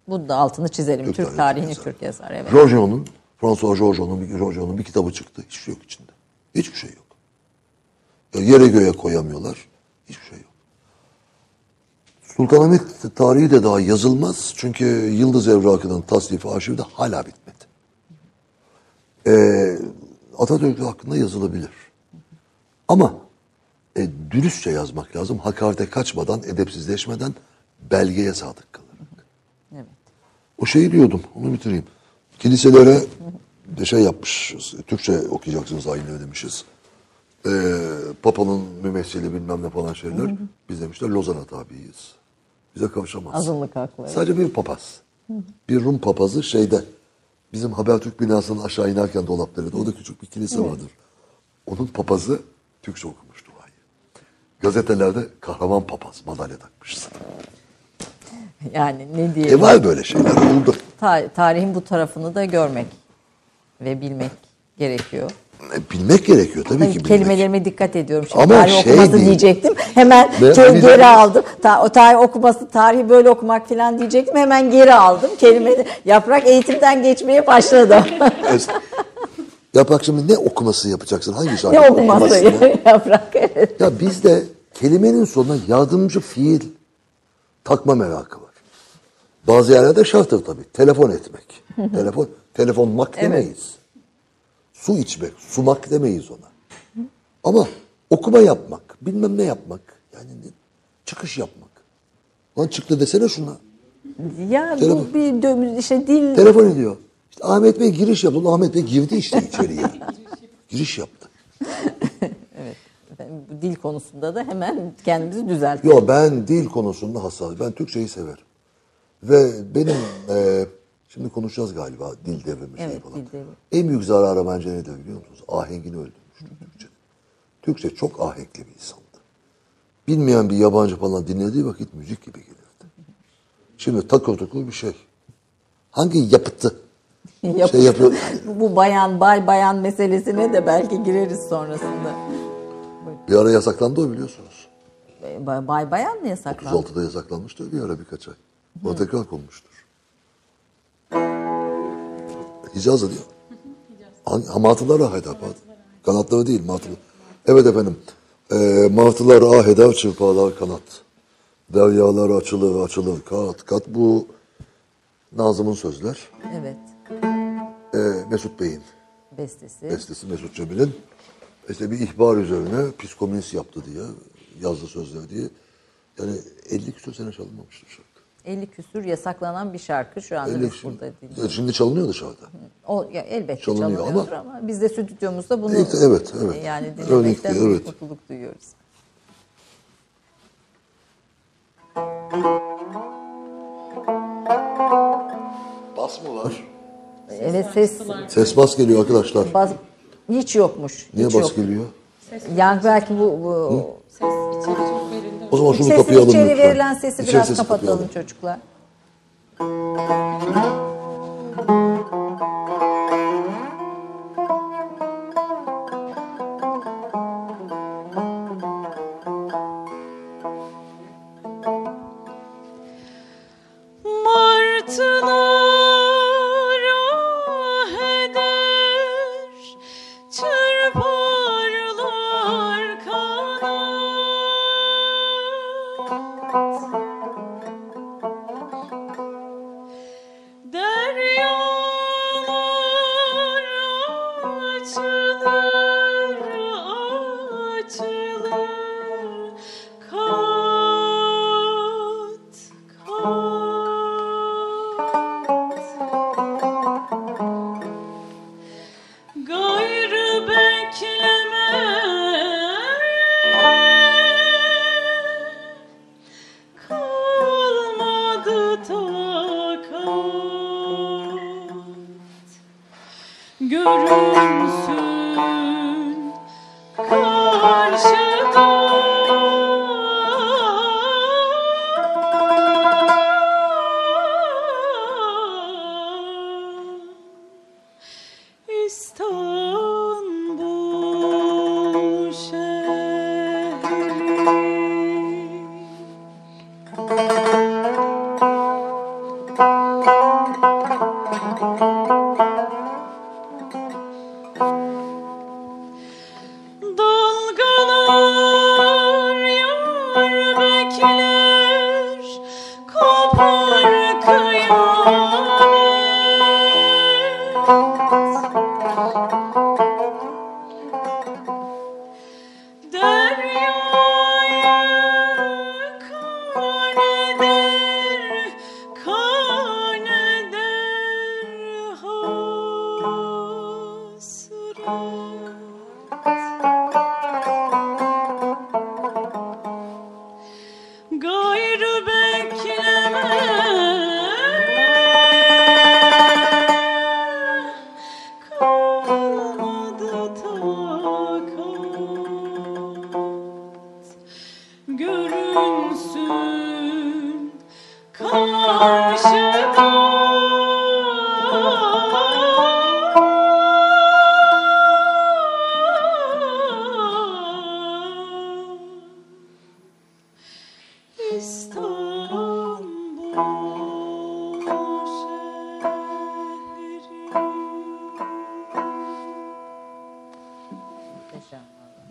[SPEAKER 1] Bu da altını çizelim.
[SPEAKER 2] Türk
[SPEAKER 1] Türk,
[SPEAKER 2] tarihi
[SPEAKER 1] tarihini
[SPEAKER 2] yazar.
[SPEAKER 1] Türk yazar. Evet.
[SPEAKER 2] Giorgio'nun, François bir, Giorgio'nun bir kitabı çıktı. Hiçbir şey yok içinde. Hiçbir şey yok. Ya yere göğe koyamıyorlar. Hiçbir şey yok. Sultanahmet tarihi de daha yazılmaz. Çünkü Yıldız Evrakı'nın tasnifi arşivi de hala bitmedi. Ee, Atatürk hakkında yazılabilir. Ama e, dürüstçe yazmak lazım. Hakarete kaçmadan, edepsizleşmeden belgeye sadık kalarak.
[SPEAKER 1] Evet.
[SPEAKER 2] O şeyi diyordum, onu bitireyim. Kiliselere de şey yapmışız, Türkçe okuyacaksınız aynı demişiz. Ee, Papa'nın mümessili bilmem ne falan şeyler. Biz demişler Lozan'a tabiiyiz. Bize kavuşamaz.
[SPEAKER 1] Azınlık hakları.
[SPEAKER 2] Sadece bir papaz. Bir Rum papazı şeyde, bizim Habertürk binasının aşağı inerken dolaplarında, orada küçük bir kilise vardır. Onun papazı Türkçe okumuş duayı. Gazetelerde kahraman papaz madalya takmışsın.
[SPEAKER 1] Yani ne diyelim.
[SPEAKER 2] E var böyle şeyler oldu.
[SPEAKER 1] Ta- tarihin bu tarafını da görmek ve bilmek gerekiyor.
[SPEAKER 2] E, bilmek gerekiyor tabii
[SPEAKER 1] Tabii
[SPEAKER 2] ki. bilmek.
[SPEAKER 1] kelimelerime dikkat ediyorum. Şimdi
[SPEAKER 2] Ama
[SPEAKER 1] tarih
[SPEAKER 2] şey
[SPEAKER 1] okuması
[SPEAKER 2] değil.
[SPEAKER 1] diyecektim. Hemen
[SPEAKER 2] Ne?
[SPEAKER 1] ke-
[SPEAKER 2] Biz-
[SPEAKER 1] geri aldım. Ta- o tarih okuması, tarihi böyle okumak falan diyecektim. Hemen geri aldım. Kelime yaprak eğitimden geçmeye başladı.
[SPEAKER 2] Es- Yaprak şimdi ne okuması yapacaksın? Hangi şarkı?
[SPEAKER 1] ne okuması yaprak? Evet.
[SPEAKER 2] Ya bizde kelimenin sonuna yardımcı fiil takma merakı var. Bazı yerlerde şarttır tabii. Telefon etmek. Telefon, telefonmak demeyiz. Su içmek, sumak demeyiz ona. Ama okuma yapmak, bilmem ne yapmak. Yani çıkış yapmak. Lan çıktı desene şuna.
[SPEAKER 1] Ya
[SPEAKER 2] Telefon.
[SPEAKER 1] bu bir dö- işte dil
[SPEAKER 2] Telefon ediyor. İşte Ahmet Bey giriş yaptı. Ulan Ahmet Bey girdi işte içeriye. giriş yaptı.
[SPEAKER 1] bu dil konusunda da hemen kendimizi düzeltiyoruz.
[SPEAKER 2] Yo ben dil konusunda hassas. Ben Türkçeyi severim. Ve benim e, şimdi konuşacağız galiba dil devrimi
[SPEAKER 1] Evet,
[SPEAKER 2] falan.
[SPEAKER 1] dil devrimi.
[SPEAKER 2] En büyük zararı bence nedir biliyor musunuz? Ahengini öldürmüştür Türkçe. Türkçe çok ahenkli bir insandı. Bilmeyen bir yabancı falan dinlediği vakit müzik gibi gelirdi. Şimdi takır tukur bir şey. Hangi yapıtı
[SPEAKER 1] Yap-
[SPEAKER 2] şey yapıyor?
[SPEAKER 1] bu bayan bay bayan meselesine de belki gireriz sonrasında.
[SPEAKER 2] Bir ara yasaklandı o biliyorsunuz.
[SPEAKER 1] Bay, bay bayan mı yasaklandı?
[SPEAKER 2] 36'da yasaklanmıştı bir ara birkaç ay. O tekrar konmuştur. Hicaz'da diyor. Ha, martılar ah eder pardon. Kanatları değil martılar. Evet efendim. Ee, martılar ah eder çırparlar kanat. Deryalar açılır açılır kat kat. Bu Nazım'ın sözler.
[SPEAKER 1] Evet.
[SPEAKER 2] Ee, Mesut Bey'in
[SPEAKER 1] Bestesi.
[SPEAKER 2] bestesi Mesut Cemil'in. İşte bir ihbar üzerine psikomünist yaptı diye yazdı sözler diye. Yani 50 küsur sene çalınmamıştır.
[SPEAKER 1] 50 küsür yasaklanan bir şarkı şu anda
[SPEAKER 2] 50
[SPEAKER 1] biz burada dinliyoruz.
[SPEAKER 2] Şimdi çalınıyor dışarıda.
[SPEAKER 1] O, ya elbette
[SPEAKER 2] Çalınıyor
[SPEAKER 1] çalınıyordur ama, biz de stüdyomuzda bunu
[SPEAKER 2] Evet, evet, evet.
[SPEAKER 1] yani dinlemekten
[SPEAKER 2] değil, evet.
[SPEAKER 1] mutluluk duyuyoruz.
[SPEAKER 2] Bas mı var?
[SPEAKER 1] Evet ses
[SPEAKER 2] Ses bas geliyor arkadaşlar.
[SPEAKER 1] bas, hiç yokmuş.
[SPEAKER 2] Niye
[SPEAKER 1] hiç
[SPEAKER 2] bas
[SPEAKER 1] yok.
[SPEAKER 2] geliyor?
[SPEAKER 1] Yani belki bu, bu
[SPEAKER 3] Ses içeri çok verildi.
[SPEAKER 2] O zaman şunu
[SPEAKER 1] sesi
[SPEAKER 2] kapıya alın
[SPEAKER 1] içeri
[SPEAKER 2] lütfen.
[SPEAKER 1] verilen sesi biraz kapatalım çocuklar.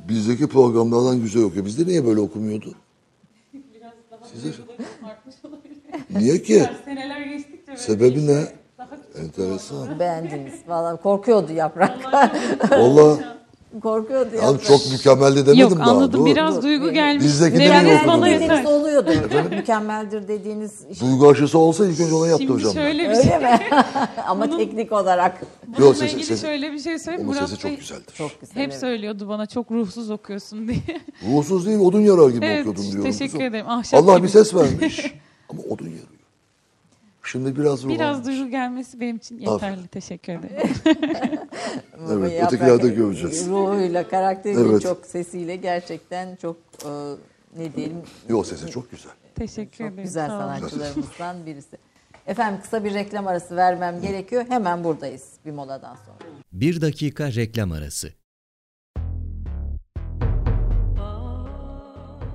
[SPEAKER 2] Bizdeki programlardan güzel okuyor. Bizde niye böyle okumuyordu? Size... Niye ki?
[SPEAKER 3] Seneler geçtikçe böyle
[SPEAKER 2] Sebebi ne?
[SPEAKER 3] daha
[SPEAKER 2] Enteresan.
[SPEAKER 1] Beğendiniz. Vallahi korkuyordu yaprak.
[SPEAKER 2] Vallahi
[SPEAKER 1] korkuyordu
[SPEAKER 2] yani
[SPEAKER 1] yaprak.
[SPEAKER 2] çok mükemmeldi demedim
[SPEAKER 3] Yok
[SPEAKER 2] daha.
[SPEAKER 3] anladım
[SPEAKER 2] Dur.
[SPEAKER 3] biraz duygu gelmiş.
[SPEAKER 2] Bizdeki de yok
[SPEAKER 3] bana yeter.
[SPEAKER 1] oluyordu. Mükemmeldir dediğiniz
[SPEAKER 2] Duygu aşısı olsa ilk önce ona
[SPEAKER 3] Şimdi
[SPEAKER 2] yaptıracağım. ben.
[SPEAKER 3] şöyle bir şey.
[SPEAKER 1] öyle mi? Ama teknik olarak
[SPEAKER 2] Yok,
[SPEAKER 3] Bununla
[SPEAKER 2] sesi-
[SPEAKER 3] ilgili
[SPEAKER 2] sesi-
[SPEAKER 3] şöyle bir şey söyleyeyim.
[SPEAKER 2] Onun
[SPEAKER 3] Murat
[SPEAKER 2] sesi
[SPEAKER 3] Bey
[SPEAKER 2] çok güzeldir.
[SPEAKER 1] çok güzel.
[SPEAKER 3] hep
[SPEAKER 1] evet.
[SPEAKER 3] söylüyordu bana çok ruhsuz okuyorsun diye.
[SPEAKER 2] Ruhsuz değil odun yarar gibi
[SPEAKER 3] Evet,
[SPEAKER 2] okuyordum diyorum.
[SPEAKER 3] teşekkür
[SPEAKER 2] kızım.
[SPEAKER 3] ederim. Ahşap
[SPEAKER 2] Allah
[SPEAKER 3] gibi.
[SPEAKER 2] bir ses vermiş. Ama odun yarıyor. Şimdi biraz ruh
[SPEAKER 3] Biraz duygu gelmesi benim için yeterli. Teşekkür ederim.
[SPEAKER 2] Evet, ötekilerde göreceğiz.
[SPEAKER 1] Ruhuyla, karakteriyle,
[SPEAKER 2] Evet.
[SPEAKER 1] çok sesiyle gerçekten çok e, ne diyelim
[SPEAKER 2] Yok sesi çok güzel.
[SPEAKER 3] Teşekkür
[SPEAKER 1] çok
[SPEAKER 3] ederim.
[SPEAKER 1] güzel sanatçılarımızdan birisi. Efendim kısa bir reklam arası vermem gerekiyor. Hemen buradayız bir moladan sonra.
[SPEAKER 5] Bir dakika reklam arası.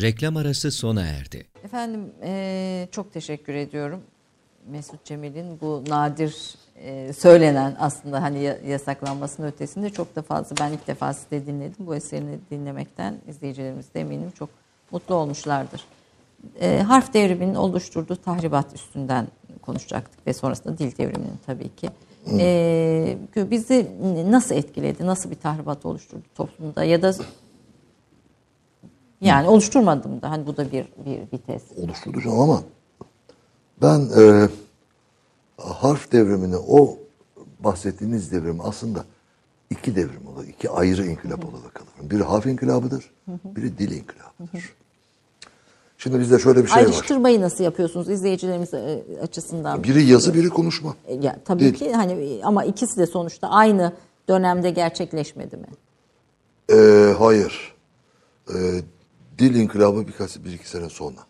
[SPEAKER 5] Reklam arası sona erdi.
[SPEAKER 1] Efendim eee, çok teşekkür ediyorum. Mesut Cemil'in bu nadir eee, söylenen aslında hani ya- yasaklanmasının ötesinde çok da fazla ben ilk defa sizi de dinledim. Bu eserini dinlemekten izleyicilerimiz de eminim çok mutlu olmuşlardır. Eee, harf devriminin oluşturduğu tahribat üstünden konuşacaktık ve sonrasında dil devriminin tabii ki. Eee, bizi nasıl etkiledi, nasıl bir tahribat oluşturdu toplumda ya da yani oluşturmadım da hani bu da bir bir vites.
[SPEAKER 2] oluşturacağım ama ben e, harf devrimini o bahsettiğiniz devrim aslında iki devrim olarak, iki ayrı inkılap olarak alırım. Biri harf inkılabıdır, biri dil inkılabıdır. Şimdi bizde şöyle bir şey var.
[SPEAKER 1] Ayrıştırmayı nasıl yapıyorsunuz izleyicilerimiz e, açısından?
[SPEAKER 2] Biri yazı, biri konuşma.
[SPEAKER 1] E, Ya, tabii
[SPEAKER 2] Dil.
[SPEAKER 1] ki hani ama ikisi de sonuçta aynı dönemde gerçekleşmedi mi?
[SPEAKER 2] E, hayır. E, dil inkılabı birkaç, bir iki sene sonra.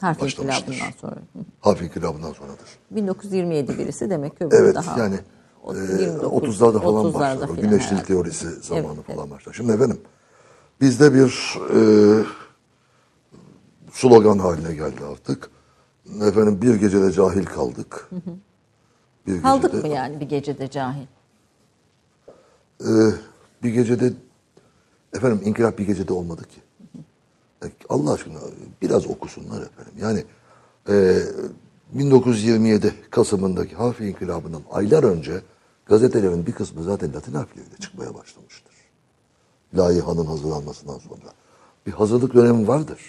[SPEAKER 1] Harf inkılabından sonra. Hı.
[SPEAKER 2] Harf inkılabından sonradır.
[SPEAKER 1] 1927 birisi demek ki öbürü
[SPEAKER 2] Evet
[SPEAKER 1] daha.
[SPEAKER 2] yani
[SPEAKER 1] o-
[SPEAKER 2] e,
[SPEAKER 1] 29,
[SPEAKER 2] 30'larda falan
[SPEAKER 1] 30'larda
[SPEAKER 2] başlar. O
[SPEAKER 1] filan
[SPEAKER 2] güneşlik
[SPEAKER 1] herhalde.
[SPEAKER 2] teorisi zamanı
[SPEAKER 1] Evet,
[SPEAKER 2] falan başlar. Şimdi efendim bizde bir e, slogan haline geldi artık. Efendim bir gecede cahil kaldık. Bir
[SPEAKER 1] Kaldık
[SPEAKER 2] gecede,
[SPEAKER 1] mı yani bir gecede cahil?
[SPEAKER 2] e, bir gecede efendim inkılap bir gecede olmadı ki. Allah aşkına biraz okusunlar efendim. Yani e, 1927 Kasım'ındaki harfi inkılabından aylar önce gazetelerin bir kısmı zaten Latin harfleriyle çıkmaya başlamıştır. Layihanın hazırlanmasından sonra. Bir hazırlık dönemi vardır.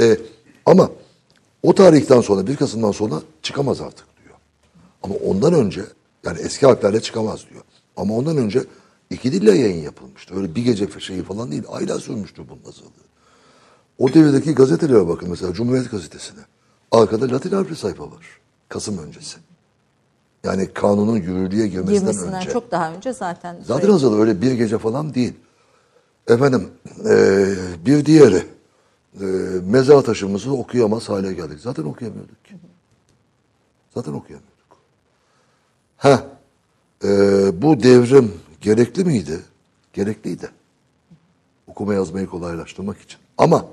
[SPEAKER 2] E, ama o tarihten sonra bir Kasım'dan sonra çıkamaz artık diyor. Ama ondan önce yani eski harflerle çıkamaz diyor. Ama ondan önce iki dille yayın yapılmıştı. Öyle bir gece şeyi falan değil. Aylar sürmüştü bunun hazırlığı. O devirdeki gazetelere bakın mesela Cumhuriyet Gazetesi'ne. Arkada Latin harfli sayfa var. Kasım öncesi. Yani kanunun yürürlüğe girmesinden,
[SPEAKER 1] Girmesinden
[SPEAKER 2] önce.
[SPEAKER 1] çok daha önce zaten.
[SPEAKER 2] Zaten hazırlığı öyle bir gece falan değil. Efendim eee, bir diğeri eee mezar taşımızı okuyamaz hale geldik. Zaten okuyamıyorduk ki. Zaten okuyamıyorduk. Ha, eee, bu devrim gerekli miydi? Gerekliydi. Okuma yazmayı kolaylaştırmak için. Ama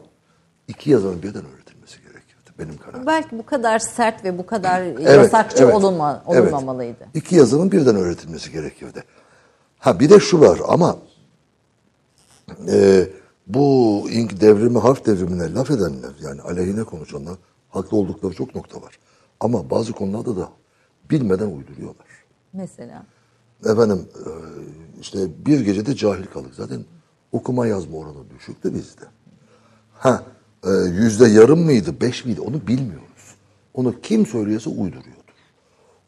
[SPEAKER 2] iki yazarın birden öğretilmesi gerekiyordu. Benim kararım.
[SPEAKER 1] Belki bu kadar sert ve bu kadar
[SPEAKER 2] Evet,
[SPEAKER 1] yasakçı
[SPEAKER 2] evet,
[SPEAKER 1] olunma,
[SPEAKER 2] evet.
[SPEAKER 1] olunmamalıydı.
[SPEAKER 2] İki yazının birden öğretilmesi gerekirdi. Ha bir de şu var ama e, bu ink devrimi, harf devrimine laf edenler yani aleyhine konuşanlar haklı oldukları çok nokta var. Ama bazı konularda da bilmeden uyduruyorlar.
[SPEAKER 1] Mesela.
[SPEAKER 2] Efendim e, işte bir gecede cahil kaldık. Zaten okuma yazma oranı düşüktü bizde. Ha, yüzde yarım mıydı, beş miydi onu bilmiyoruz. Onu kim söylüyorsa uyduruyordur.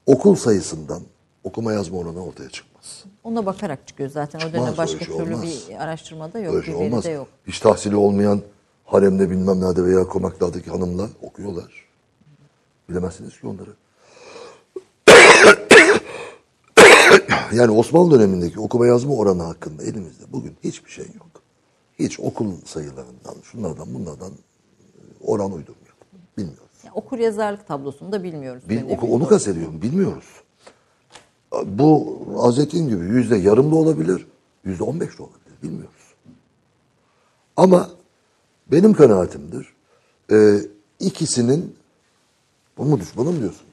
[SPEAKER 2] Okul sayısından okuma yazma oranı ortaya çıkmaz.
[SPEAKER 1] Ona bakarak çıkıyor zaten. O
[SPEAKER 2] Çıkmaz,
[SPEAKER 1] dönem başka
[SPEAKER 2] şey
[SPEAKER 1] türlü
[SPEAKER 2] olmaz.
[SPEAKER 1] bir araştırmada yok,
[SPEAKER 2] Öyle şey olmaz.
[SPEAKER 1] yok.
[SPEAKER 2] Hiç tahsili olmayan haremde bilmem nerede veya konaklardaki hanımlar okuyorlar. Bilemezsiniz ki onları. yani Osmanlı dönemindeki okuma yazma oranı hakkında elimizde bugün hiçbir şey yok. Hiç okul sayılarından, şunlardan bunlardan oran uydurmuyor. Bilmiyoruz.
[SPEAKER 1] Yani okur yazarlık tablosunu da bilmiyoruz.
[SPEAKER 2] Bil, oku- onu kastediyorum. Bilmiyoruz. Bu Hazretin gibi yüzde yarım da olabilir, yüzde on beş de olabilir. Bilmiyoruz. Ama benim kanaatimdir. e, ikisinin bu mu düşmanım diyorsunuz?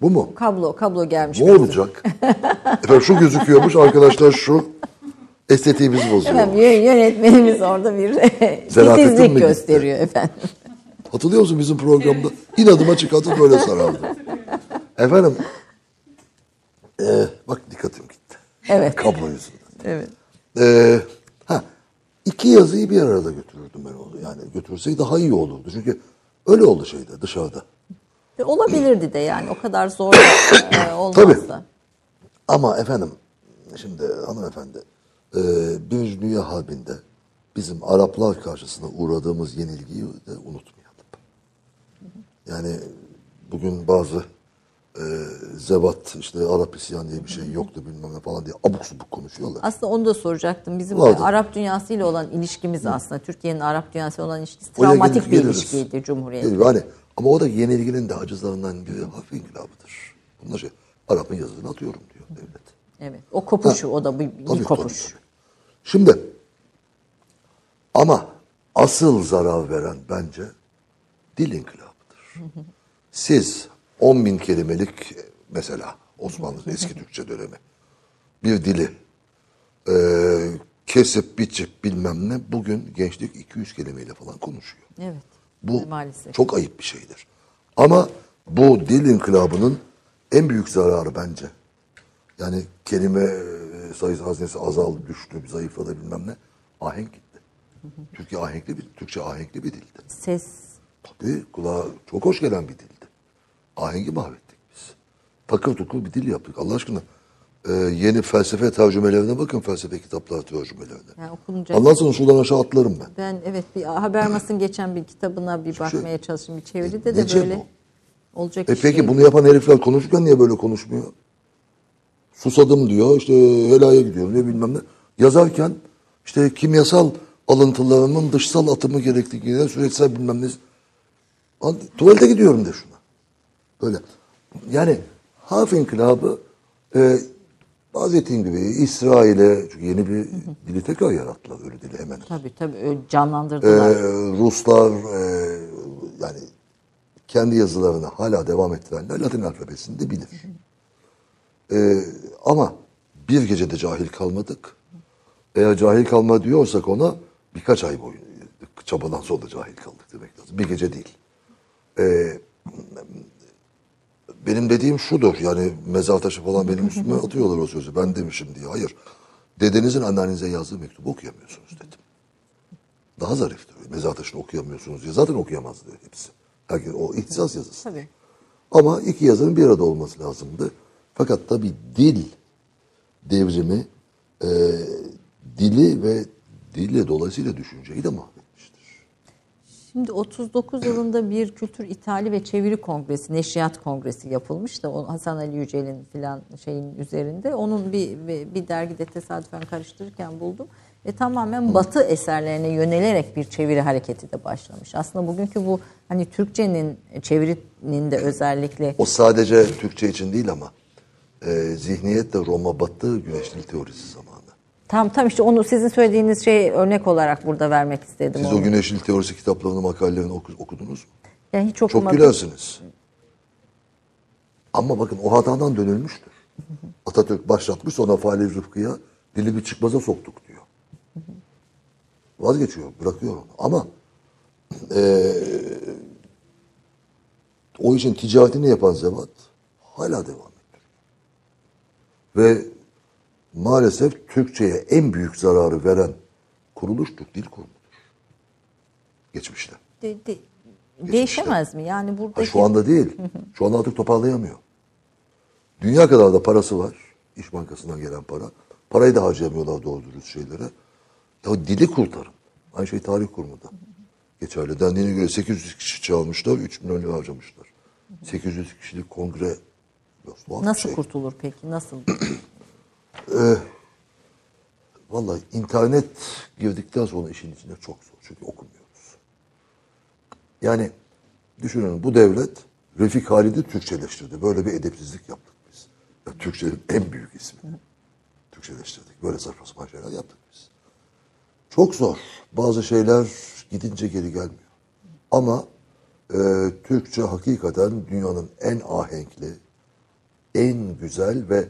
[SPEAKER 2] Bu mu?
[SPEAKER 1] Kablo, kablo gelmiş.
[SPEAKER 2] Ne olacak? Efendim şu gözüküyormuş arkadaşlar şu estetiğimizi bozuyor.
[SPEAKER 1] Efendim yö- yönetmenimiz orada bir titizlik gösteriyor efendim.
[SPEAKER 2] Hatırlıyor musun bizim programda? İnadıma çıkartıp böyle sarardı. Efendim, e, bak dikkatim gitti.
[SPEAKER 1] Evet.
[SPEAKER 2] Kablo yüzünden.
[SPEAKER 1] Evet.
[SPEAKER 2] E, ha, iki yazıyı bir arada götürürdüm ben onu. Yani götürsek daha iyi olurdu. Çünkü öyle oldu şeyde dışarıda.
[SPEAKER 1] Ve Olabilirdi de yani o kadar zor e, olmazsa.
[SPEAKER 2] Ama efendim, şimdi hanımefendi, e, Birinci Dünya Harbi'nde bizim Araplar karşısında uğradığımız yenilgiyi de unutmayalım. Yani bugün bazı e, zevat, işte Arap isyan diye bir şey yoktu bilmem ne falan diye abuk subuk konuşuyorlar.
[SPEAKER 1] Aslında onu da soracaktım. Bizim
[SPEAKER 2] Vardı.
[SPEAKER 1] Arap dünyasıyla olan ilişkimiz aslında Türkiye'nin Arap dünyası olan ilişkisi
[SPEAKER 2] Oraya
[SPEAKER 1] travmatik
[SPEAKER 2] gelir-
[SPEAKER 1] bir
[SPEAKER 2] geliriz.
[SPEAKER 1] ilişkiydi Cumhuriyet.
[SPEAKER 2] Geliyor. Hani, ama o da yenilginin de acızlarından biri hafif inkılabıdır. Bunlar şey, Arap'ın yazısını atıyorum diyor devlet.
[SPEAKER 1] Evet. O kopuşu o da bir, bir
[SPEAKER 2] Tabii,
[SPEAKER 1] kopuş.
[SPEAKER 2] tabii. Şimdi ama asıl zarar veren bence dil inkılabıdır. Siz 10 bin kelimelik mesela Osmanlı eski Türkçe dönemi bir dili e, kesip biçip bilmem ne bugün gençlik 200 kelimeyle falan konuşuyor.
[SPEAKER 1] Evet.
[SPEAKER 2] Bu
[SPEAKER 1] maalesef.
[SPEAKER 2] çok ayıp bir şeydir. Ama bu dil inkılabının en büyük zararı bence. Yani kelime e, sayısı hazinesi azaldı, düştü, zayıfladı bilmem ne. Ahenk gitti. Türkiye ahenkli bir, Türkçe ahenkli bir dildi.
[SPEAKER 1] Ses
[SPEAKER 2] Tabii kulağa çok hoş gelen bir dildi. Ahengi mahvettik biz. Takır tukur bir dil yaptık. Allah aşkına e, yeni felsefe tercümelerine bakın felsefe kitapları tercümelerine.
[SPEAKER 1] yani okunacak.
[SPEAKER 2] Ondan sonra şuradan aşağı atlarım ben.
[SPEAKER 1] Ben evet bir Habermas'ın geçen bir kitabına bir bakmaya çalıştım. Bir çeviride de
[SPEAKER 2] Nece
[SPEAKER 1] böyle olacak
[SPEAKER 2] E peki
[SPEAKER 1] değil.
[SPEAKER 2] bunu yapan herifler konuşurken niye böyle konuşmuyor? Susadım diyor, işte helaya gidiyorum diyor bilmem ne. Yazarken işte kimyasal alıntılarımın dışsal atımı gerektiğine süreçsel bilmem ne. Tuvalete gidiyorum de şuna. Böyle. Yani Haf İnkılabı e, Hazretin gibi İsrail'e çünkü yeni bir dili tekrar yarattılar öyle dili hemen.
[SPEAKER 1] Tabii tabii canlandırdılar.
[SPEAKER 2] Ruslar e, yani kendi yazılarını hala devam ettirenler Latin alfabesini de bilir. Ee, ama bir gecede cahil kalmadık. Eğer cahil kalma diyorsak ona birkaç ay boyunca çabadan sonra cahil kaldık demek lazım. Bir gece değil. Ee, benim dediğim şudur yani mezar taşı falan benim üstüme atıyorlar o sözü. Ben demişim diye. Hayır. Dedenizin anneannenize yazdığı mektubu okuyamıyorsunuz dedim. Daha zariftir. Mezar taşını okuyamıyorsunuz diye. Zaten okuyamazdı hepsi. Herkes, o ihtisas yazısı.
[SPEAKER 1] Tabii.
[SPEAKER 2] Ama iki yazının bir arada olması lazımdı. Fakat tabii dil devrimi e, dili ve dille dolayısıyla düşünceyi de mahvetmiştir.
[SPEAKER 1] Şimdi 39 yılında bir kültür ithali ve çeviri kongresi, neşriyat kongresi yapılmış da Hasan Ali Yücel'in filan şeyin üzerinde. Onun bir, bir, bir dergide tesadüfen karıştırırken buldum. Ve tamamen batı eserlerine yönelerek bir çeviri hareketi de başlamış. Aslında bugünkü bu hani Türkçenin çevirinin de özellikle
[SPEAKER 2] O sadece Türkçe için değil ama e, zihniyetle Roma battı güneşlik teorisi zamanı.
[SPEAKER 1] tam tam işte onu sizin söylediğiniz şey örnek olarak burada vermek istedim.
[SPEAKER 2] Siz
[SPEAKER 1] onu.
[SPEAKER 2] o güneşlik teorisi kitaplarını, makalelerini oku- okudunuz mu?
[SPEAKER 1] Yani hiç
[SPEAKER 2] Çok
[SPEAKER 1] okumadım.
[SPEAKER 2] gülersiniz. Ama bakın o hatadan dönülmüştür. Atatürk başlatmış sonra Fahri Rıfkı'ya dili bir çıkmaza soktuk diyor. Vazgeçiyor, bırakıyor onu. Ama eee, o işin ticaretini yapan zevat hala devam. Ve maalesef Türkçe'ye en büyük zararı veren kuruluş Türk Dil Kurumu'dur. geçmişte.
[SPEAKER 1] De- de- değişemez mi? Yani
[SPEAKER 2] Ha,
[SPEAKER 1] buradaki
[SPEAKER 2] şu anda değil. Şu anda artık toparlayamıyor. Dünya kadar da parası var. İş Bankası'ndan gelen para. Parayı da harcayamıyorlar doğru dürüst şeylere. Ya dili kurtarın. Aynı şey tarih kurumunda. Geçerli. Dendiğine göre 800 kişi çalmışlar, 3 milyon lira harcamışlar. 800 kişilik kongre tuhaf bir
[SPEAKER 1] nasıl
[SPEAKER 2] şey.
[SPEAKER 1] kurtulur peki? Nasıl?
[SPEAKER 2] Vallahi internet girdikten sonra işin içine çok zor. Çünkü okumuyoruz. Yani düşünün bu devlet Refik Halid'i Türkçeleştirdi. Böyle bir edepsizlik yaptık biz. Ya, Türkçenin en büyük ismi. Türkçeleştirdik. Böyle saçma sapan şeyler yaptık biz. Çok zor. Bazı şeyler gidince geri gelmiyor. Ama e, Türkçe hakikaten dünyanın en ahenkli, en güzel ve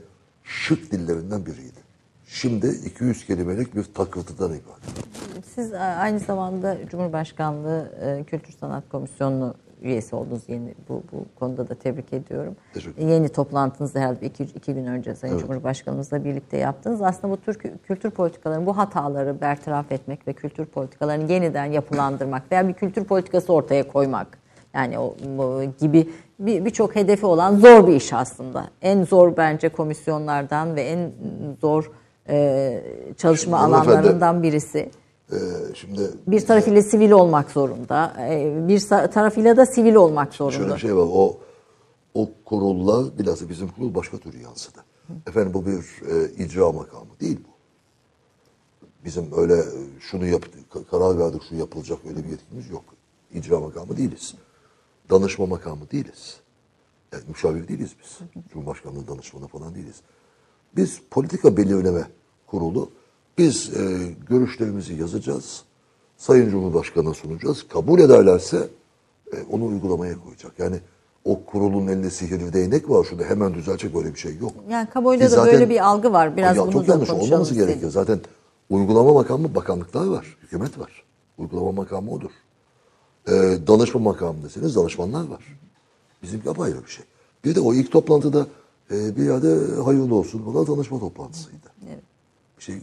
[SPEAKER 2] şık dillerinden biriydi. Şimdi 200 kelimelik bir takıltıdan ibaret.
[SPEAKER 1] Siz a- aynı zamanda Cumhurbaşkanlığı e, Kültür Sanat Komisyonu'nu üyesi oldunuz yeni bu, bu konuda da tebrik ediyorum.
[SPEAKER 2] Teşekkür
[SPEAKER 1] Yeni toplantınızda herhalde iki, iki gün önce Sayın Cumhurbaşkanımızla birlikte yaptınız. Aslında bu Türk kültür politikalarının bu hataları bertaraf etmek ve kültür politikalarını yeniden yapılandırmak veya bir kültür politikası ortaya koymak. Yani o o gibi bir- birçok hedefi olan zor bir iş aslında. En zor bence komisyonlardan ve en zor e, çalışma
[SPEAKER 2] Şimdi
[SPEAKER 1] alanlarından birisi.
[SPEAKER 2] Ee, şimdi
[SPEAKER 1] Bir tarafıyla sivil olmak zorunda. e, Bir tarafıyla da sivil olmak zorunda.
[SPEAKER 2] Şöyle bir şey var. O o kurullar bilhassa bizim kurul başka türlü yansıdı. Efendim bu bir e, icra makamı değil bu. Bizim öyle e, şunu yap ka- karar verdik şu yapılacak öyle bir yetkimiz yok. İcra makamı değiliz. Danışma makamı değiliz. Yani müşavir değiliz biz. Cumhurbaşkanlığı danışmanı falan değiliz. Biz politika belirleme kurulu. Biz e, görüşlerimizi yazacağız. Sayın Cumhurbaşkanı'na sunacağız. Kabul ederlerse e, onu uygulamaya koyacak. Yani o kurulun elinde sihirli değnek var. Şurada hemen düzelecek böyle bir şey yok.
[SPEAKER 1] Yani kamuoyunda da böyle bir algı var. Biraz
[SPEAKER 2] ya çok yanlış olmaması gerekiyor. Zaten uygulama makamı bakanlıklar var. Hükümet var. Uygulama makamı odur. Ee, danışma makamı deseniz danışmanlar var. Bizimki apayrı bir şey. Bir de o ilk toplantıda e, bir yerde hayırlı olsun falan danışma toplantısıydı. Bir şey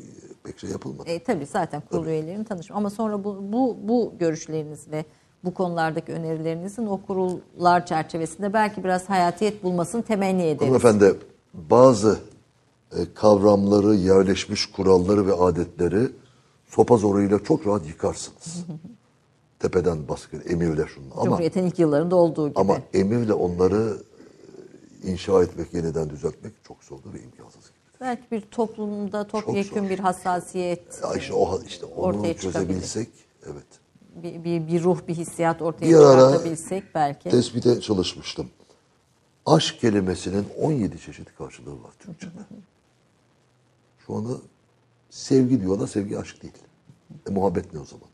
[SPEAKER 2] pek şey yapılmadı.
[SPEAKER 1] E, tabii zaten kurul üyelerinin tanışma. Ama sonra bu, bu, bu görüşleriniz ve bu konulardaki önerilerinizin o kurullar çerçevesinde belki biraz hayatiyet bulmasını temenni ederiz.
[SPEAKER 2] Hanımefendi bazı e, kavramları, yerleşmiş kuralları ve adetleri sopa zoruyla çok rahat yıkarsınız. Tepeden baskı, emirle şunu. Ama,
[SPEAKER 1] Cumhuriyet'in ilk yıllarında olduğu gibi.
[SPEAKER 2] ama emirle onları e, inşa etmek, yeniden düzeltmek çok zordur ve imkansız gibi.
[SPEAKER 1] belki bir toplumda topyekun bir hassasiyet,
[SPEAKER 2] Ya işte o işte onu çözebilsek, evet.
[SPEAKER 1] bir, bir, bir ruh, bir hissiyat ortaya
[SPEAKER 2] Bir
[SPEAKER 1] çıkartabilsek belki.
[SPEAKER 2] tespite çalışmıştım. Aşk kelimesinin 17 çeşit karşılığı var Türkçe'de. Şu anda sevgi diyorlar, sevgi aşk değil. E, muhabbet ne o zaman?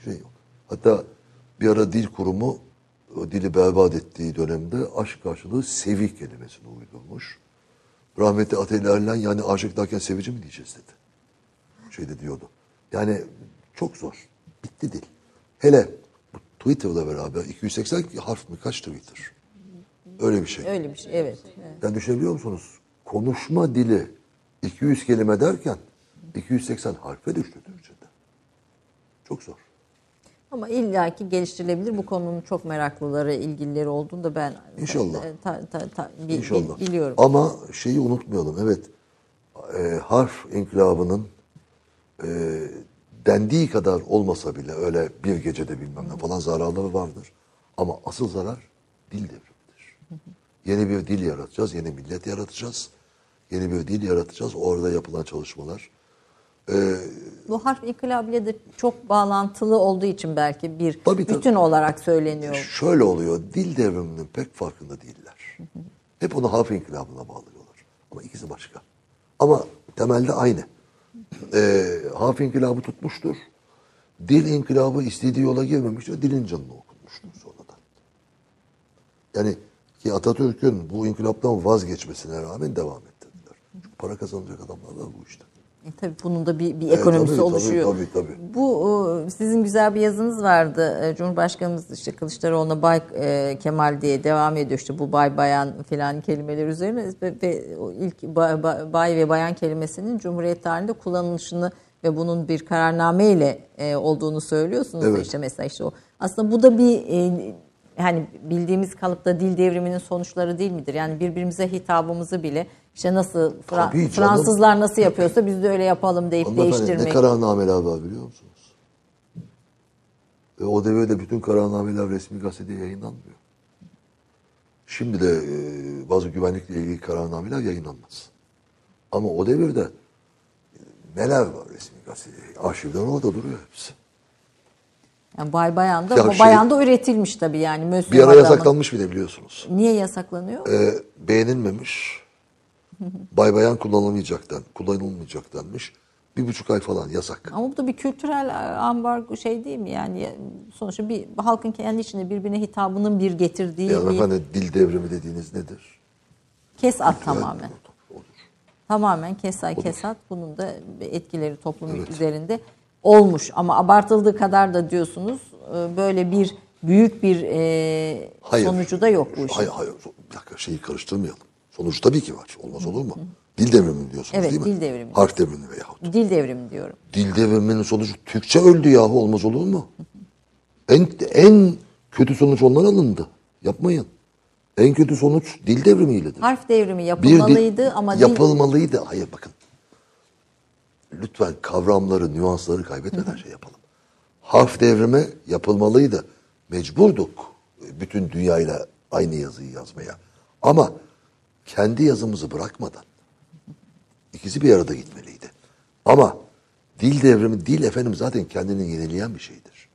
[SPEAKER 2] Hiçbir şey yok. Hatta bir ara dil kurumu o dili berbat ettiği dönemde aşk karşılığı sevi kelimesini uydurmuş. Rahmetli Atilla Erlen yani aşık derken sevici mi diyeceğiz dedi. Şeyde diyordu. Yani çok zor. Bitti dil. Hele bu Twitter'la beraber 280 harf mi kaç Twitter? Öyle bir şey.
[SPEAKER 1] Öyle bir şey, evet. evet.
[SPEAKER 2] Yani düşünebiliyor musunuz? Konuşma dili 200 kelime derken 280 harfe düştü Türkçe'de. Çok zor.
[SPEAKER 1] Ama illaki geliştirilebilir. Bu konunun çok meraklıları, ilgilileri olduğunu da ben
[SPEAKER 2] İnşallah.
[SPEAKER 1] e, ta- ta- ta- bi- bi-
[SPEAKER 2] İnşallah.
[SPEAKER 1] biliyorum.
[SPEAKER 2] Ama şeyi unutmayalım. Evet. e, harf inkılabının e, dendiği kadar olmasa bile öyle bir gecede bilmem ne falan zararları vardır. Ama asıl zarar dil devrimidir. Yeni bir dil yaratacağız, yeni millet yaratacağız. Yeni bir dil yaratacağız. Orada yapılan çalışmalar.
[SPEAKER 1] Bu harf inkılabıyla da çok bağlantılı olduğu için belki bir
[SPEAKER 2] Tabii, tabii.
[SPEAKER 1] bütün olarak söyleniyor.
[SPEAKER 2] Şöyle oluyor, dil devriminin pek farkında değiller. Hep onu harf inkılabına bağlıyorlar. Ama ikisi başka. Ama temelde aynı. Ee, harf inkılabı tutmuştur. Dil inkılabı istediği yola girmemiştir. Dilin canını okunmuştur sonradan. Yani ki Atatürk'ün bu inkılaptan vazgeçmesine rağmen devam ettirdiler. Çünkü para kazanacak adamlar var bu işte.
[SPEAKER 1] E, tabii bunun da bir, bir ekonomisi
[SPEAKER 2] tabii,
[SPEAKER 1] oluşuyor.
[SPEAKER 2] tabii, tabii, tabii.
[SPEAKER 1] Bu e, sizin güzel bir yazınız vardı. E, Cumhurbaşkanımız işte Kılıçdaroğlu'na Bay e, Kemal diye devam ediyor işte bu bay bayan filan kelimeler üzerine ve, ve ilk ba- ba- bay ve bayan kelimesinin Cumhuriyet tarihinde kullanılışını ve bunun bir kararnameyle e, olduğunu söylüyorsunuz
[SPEAKER 2] Evet.
[SPEAKER 1] işte mesela işte o. Aslında bu da bir e, hani bildiğimiz kalıpta dil devriminin sonuçları değil midir? Yani birbirimize hitabımızı bile işte nasıl Fra-
[SPEAKER 2] Tabii canım.
[SPEAKER 1] Fransızlar nasıl yapıyorsa biz de öyle yapalım deyip değiştirmek.
[SPEAKER 2] ne kararnameler var biliyor musunuz? Ve o devirde bütün kararnameler resmi gazetede yayınlanmıyor. Şimdi de e, bazı güvenlikle ilgili kararnameler yayınlanmaz. Ama o devirde e, neler var resmi gazetede? Arşivler orada duruyor hepsi.
[SPEAKER 1] Yani bay bayan da
[SPEAKER 2] Ya şey-
[SPEAKER 1] bayan da üretilmiş tabii yani. Mösyö
[SPEAKER 2] Bir ara
[SPEAKER 1] adamın.
[SPEAKER 2] yasaklanmış bile biliyorsunuz.
[SPEAKER 1] Niye yasaklanıyor?
[SPEAKER 2] E, beğenilmemiş. Bay bayan kullanılmayacaktan, kullanılmayacak denmiş. Bir buçuk ay falan yasak.
[SPEAKER 1] Ama bu da bir kültürel ambargo şey değil mi? Yani sonuçta bir halkın kendi içinde birbirine hitabının bir getirdiği
[SPEAKER 2] Yani
[SPEAKER 1] bir
[SPEAKER 2] efendim dil devrimi dediğiniz nedir?
[SPEAKER 1] kes at tamamen.
[SPEAKER 2] Odur.
[SPEAKER 1] Tamamen kesay kesat bunun da etkileri toplum üzerinde olmuş. Ama abartıldığı kadar da diyorsunuz e, böyle bir büyük bir e,
[SPEAKER 2] Hayır.
[SPEAKER 1] sonucu da yok bu işin.
[SPEAKER 2] Hayır hayır. Bir dakika şeyi karıştırmayalım. Sonuç tabii ki var. Olmaz olur mu? Dil devrimi diyorsunuz
[SPEAKER 1] Evet,
[SPEAKER 2] değil mi?
[SPEAKER 1] dil devrimi.
[SPEAKER 2] Harf devrimi veyahut.
[SPEAKER 1] Dil devrimi diyorum.
[SPEAKER 2] Dil devriminin sonucu Türkçe öldü yahu olmaz olur mu? En, en kötü sonuç ondan alındı. Yapmayın. En kötü sonuç dil devrimiyledir.
[SPEAKER 1] Harf devrimi
[SPEAKER 2] Bir dil-
[SPEAKER 1] yapılmalıydı ama dil
[SPEAKER 2] yapılmalıydı. Hayır bakın. Lütfen kavramları, nüansları kaybetmeden şey yapalım. Harf devrimi yapılmalıydı. Mecburduk bütün dünyayla aynı yazıyı yazmaya. Ama kendi yazımızı bırakmadan ikisi bir arada gitmeliydi. Ama dil devrimi, dil efendim zaten kendini yenileyen bir şeydir.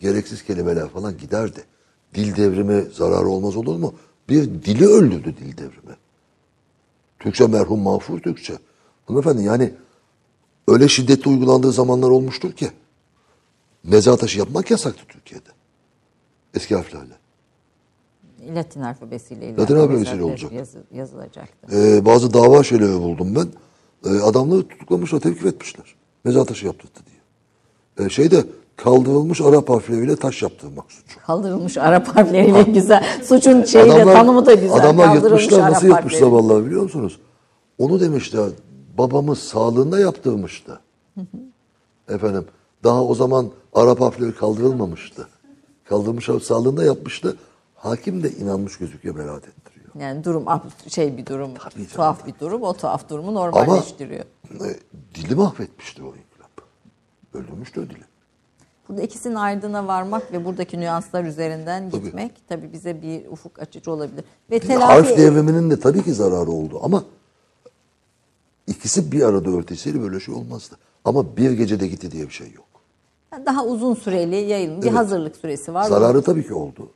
[SPEAKER 2] Gereksiz kelimeler falan giderdi. Dil devrimi zararı olmaz olur mu? Bir dili öldürdü dil devrimi. Türkçe merhum mağfur Türkçe. Hanımefendi yani öyle şiddetli uygulandığı zamanlar olmuştur ki mezar taşı yapmak yasaktı Türkiye'de. Eski harflerle.
[SPEAKER 1] Latin alfabesiyle
[SPEAKER 2] Latin alfabesiyle olacak.
[SPEAKER 1] yazı- yazılacaktı.
[SPEAKER 2] Ee, bazı dava şeyleri buldum ben. Ee, adamları tutuklamışlar, tevkif etmişler. Mezar taşı yaptırdı diye. Ee, şeyde kaldırılmış Arap harfleriyle taş yaptırmak suçu.
[SPEAKER 1] Kaldırılmış Arap harfleriyle güzel. Suçun şeyi de tanımı da güzel.
[SPEAKER 2] Adamlar yırtmışlar,
[SPEAKER 1] Arap
[SPEAKER 2] nasıl yırtmışlar vallahi biliyor musunuz? Onu demişler, babamız sağlığında yaptırmıştı. Efendim, daha o zaman Arap harfleri kaldırılmamıştı. Kaldırmış sağlığında yapmıştı. Hakim de inanmış gözüküyor beraat ettiriyor.
[SPEAKER 1] Yani durum şey bir durum,
[SPEAKER 2] Tabii canım.
[SPEAKER 1] tuhaf bir durum. O tuhaf durumu normalleştiriyor.
[SPEAKER 2] E, dili mahvetmiştir o inkılap. Öldürmüştü o dili.
[SPEAKER 1] Burada ikisinin ayrına varmak ve buradaki nüanslar üzerinden
[SPEAKER 2] Tabii.
[SPEAKER 1] gitmek tabii bize bir ufuk açıcı olabilir. Ve
[SPEAKER 2] Harf
[SPEAKER 1] telafi
[SPEAKER 2] devriminin de tabii ki zararı oldu ama ikisi bir arada örtesiyle böyle şey olmazdı. Ama bir gecede gitti diye bir şey yok.
[SPEAKER 1] daha uzun süreli bir
[SPEAKER 2] Evet.
[SPEAKER 1] hazırlık süresi var.
[SPEAKER 2] Zararı tabii ki oldu.